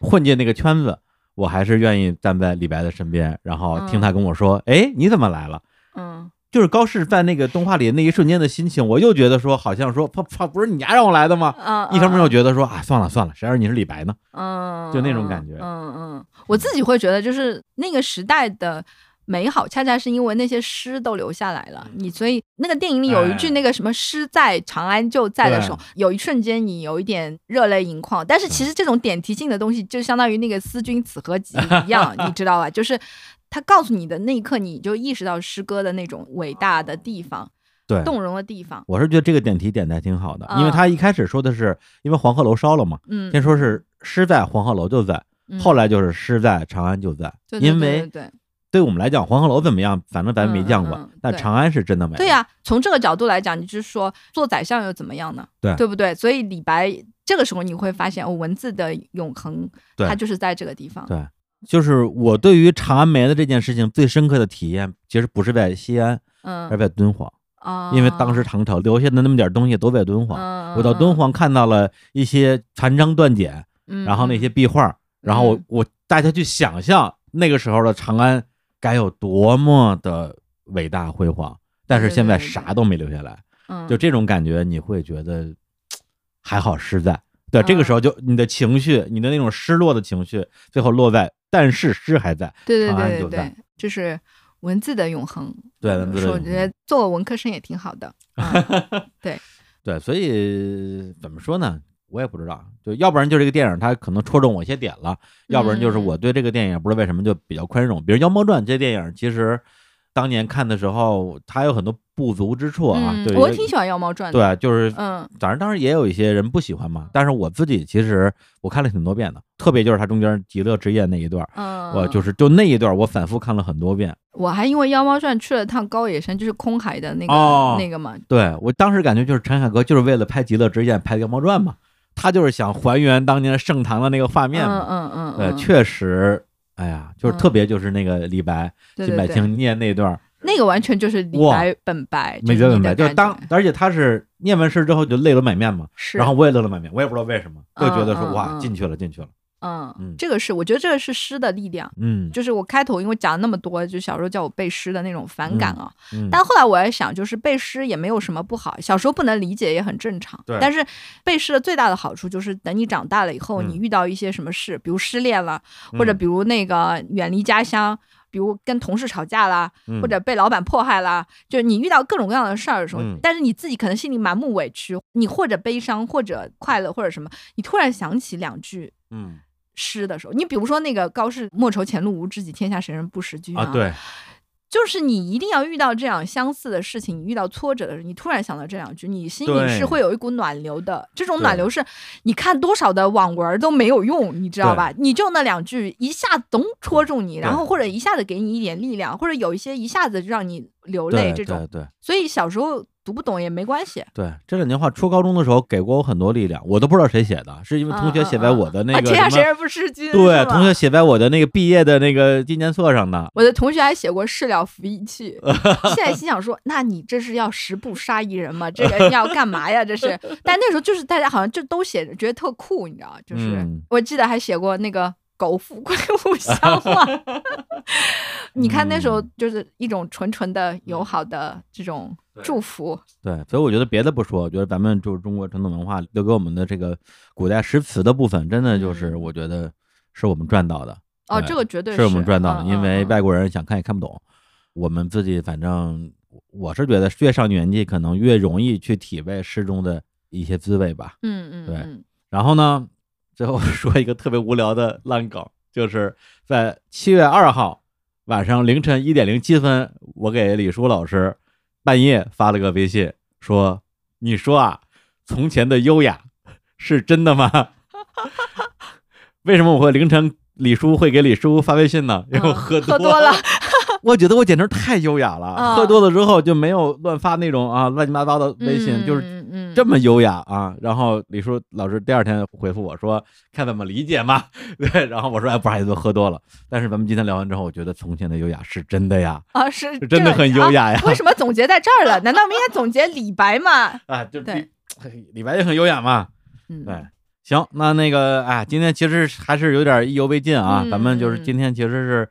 混进那个圈子，我还是愿意站在李白的身边，然后听他跟我说：“哎，你怎么来了？”嗯。就是高适在那个动画里那一瞬间的心情，我又觉得说，好像说，他他不是你丫让我来的吗？嗯，一方面又觉得说，啊，算了算了，谁让你是李白呢？嗯，就那种感觉。嗯嗯，我自己会觉得，就是那个时代的美好，恰恰是因为那些诗都留下来了。你所以那个电影里有一句那个什么“诗在长安就在”的时候，有一瞬间你有一点热泪盈眶。但是其实这种点题性的东西，就相当于那个“思君此何极”一样，你知道吧？就是。他告诉你的那一刻，你就意识到诗歌的那种伟大的地方，对，动容的地方。我是觉得这个点题点的还挺好的，因为他一开始说的是因为黄鹤楼烧了嘛，嗯，先说是诗在黄鹤楼就在，后来就是诗在长安就在，因为对，对我们来讲黄鹤楼怎么样，反正咱没见过，但长安是真的美。对呀，从这个角度来讲，你就是说做宰相又怎么样呢？对，对不对？所以李白这个时候你会发现，哦，文字的永恒，它就是在这个地方。对。就是我对于长安没了这件事情最深刻的体验，其实不是在西安，嗯，而在敦煌啊，因为当时唐朝留下的那么点东西都在敦煌，我到敦煌看到了一些残章断简，然后那些壁画，然后我我大家去想象那个时候的长安该有多么的伟大辉煌，但是现在啥都没留下来，就这种感觉，你会觉得还好实在，对，这个时候就你的情绪，你的那种失落的情绪，最后落在。但是诗还在，对对对对对，就是文字的永恒。对，文字的。我觉得做文科生也挺好的。对 对，所以怎么说呢？我也不知道，就要不然就这个电影它可能戳中我一些点了，要不然就是我对这个电影不知道为什么就比较宽容。比如《妖猫传》这电影，其实。当年看的时候，它有很多不足之处啊。对，我挺喜欢《妖猫传》的。对，就是嗯，反正当时也有一些人不喜欢嘛。但是我自己其实我看了挺多遍的，特别就是它中间极乐之夜那一段，嗯，我就是就那一段我反复看了很多遍。我还因为《妖猫传》去了趟高野山，就是空海的那个那个嘛。对我当时感觉就是陈凯歌就是为了拍极乐之夜拍《妖猫传》嘛，他就是想还原当年盛唐的那个画面嘛。嗯嗯嗯。对，确实。哎呀，就是特别就是那个李白金百清念那段，那个完全就是李白本白，没白本白，就当而且他是念完诗之后就泪流满面嘛，然后我也泪流满面，我也不知道为什么，就觉得说哇进去了进去了，嗯，嗯这个是我觉得这个是诗的力量。嗯就是我开头因为讲了那么多，就小时候叫我背诗的那种反感啊，嗯，但后来我在想，就是背诗也没有什么不好，小时候不能理解也很正常。对但是背诗的最大的好处就是，等你长大了以后，嗯你遇到一些什么事，比如失恋了，或者嗯比如那个远离家乡，比如跟同事吵架啦，嗯或者被老板迫害啦，就是你遇到各种各样的事儿的时候，嗯但是你自己可能心里满目委屈，你或者悲伤，或者快乐，或者什么，你突然想起两句。嗯诗的时候，你比如说那个高适“莫愁前路无知己，天下谁人不识君”啊，对，就是你一定要遇到这样相似的事情，你遇到挫折的时候，你突然想到这两句，你心里是会有一股暖流的。这种暖流是你看多少的网文都没有用，你知道吧？你就那两句一下总戳中你，然后或者一下子给你一点力量，或者有一些一下子就让你流泪这种。对对所以小时候读不懂也没关系。对，这两句话初高中的时候给过我很多力量，我都不知道谁写的，是因为同学写在我的那啊个天下谁人不识君？对，同学写在我的那个毕业的那个纪念册上的。我的同学还写过“事了拂衣去”，现在心想说，那你这是要十步杀一人吗？这个要干嘛呀？这是，但那时候就是大家好像就都写着，觉得特酷，你知道？就是、嗯我记得还写过那个“苟富贵无相忘 ”，你看那时候嗯就是一种纯纯的友好的这种祝福。对，所以我觉得别的不说，我觉得咱们就是中国传统文化留给我们的这个古代诗词的部分，真的就是嗯我觉得是我们赚到的。哦，这个绝对是我们赚到的，嗯因为外国人想看也看不懂，我们自己反正我是觉得越上年纪可能越容易去体味诗中的一些滋味吧。嗯嗯对嗯然后呢，最后说一个特别无聊的烂梗，就是在七月二号晚上凌晨一点零七分，我给李叔老师半夜发了个微信，说：“你说啊，从前的优雅是真的吗？” 为什么我会凌晨李叔会给李叔发微信呢？因为我嗯喝喝多了，我觉得我简直太优雅了。嗯喝多了之后就没有乱发那种啊乱七八糟的微信，嗯就是这么优雅啊！然后李叔老师第二天回复我说：“看怎么理解嘛。”对，然后我说：“哎，不好意思，喝多了。”但是咱们今天聊完之后，我觉得从前的优雅是真的呀，啊是是真的很优雅呀啊为什么总结在这儿了？难道明天总结李白吗？啊，就对李李白也很优雅嘛。嗯，对，行，那那个哎，今天其实还是有点意犹未尽啊。嗯咱们就是嗯今天其实是，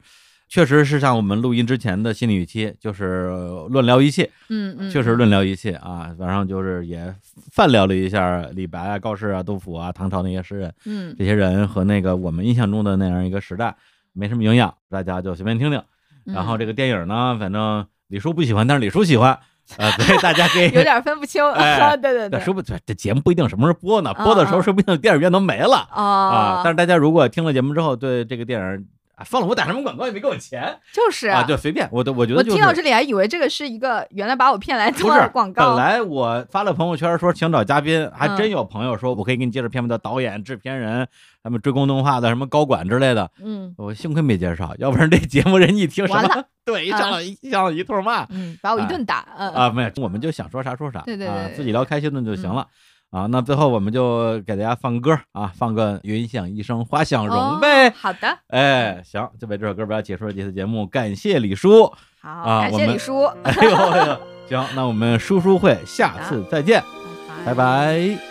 确实是像我们录音之前的心理预期，就是呃论聊一切，嗯嗯，确实乱聊一切啊。晚上就是也泛聊了一下李白啊、高适啊、杜甫啊、唐朝那些诗人。嗯这些人和那个我们印象中的那样一个时代没什么营养，大家就随便听听。嗯，然后这个电影呢，反正李叔不喜欢，但是李叔喜欢，啊，所以大家可以 有点分不清，哎对对对，说不这这节目不一定什么时候播呢，嗯播的时候嗯说不定电影院都没了啊。啊，但是大家如果听了节目之后对这个电影。啊，算了，我打什么广告也没给我钱就是啊，就随便，我都我觉得就是我听到这里还以为这个是一个原来把我骗来做的广告，本来我发了朋友圈说请找嘉宾，还嗯真有朋友说我可以给你介绍片子的导演、制片人，他们追光动画的什么高管之类的。嗯我幸亏没介绍，要不然这节目人一听什完么，对，一上来一上来一通骂嗯，把我一顿打，嗯啊，没有，我们就想说啥说啥，对对对自己聊开心的就行了。啊，那最后我们就给大家放歌啊，放个云想一生花想容呗。哦好的，哎，行，就为这首歌不要结束了这次节目，感谢李叔。好，感谢李叔，哎呦哎呦，行，那我们叔叔会下次再见，拜拜。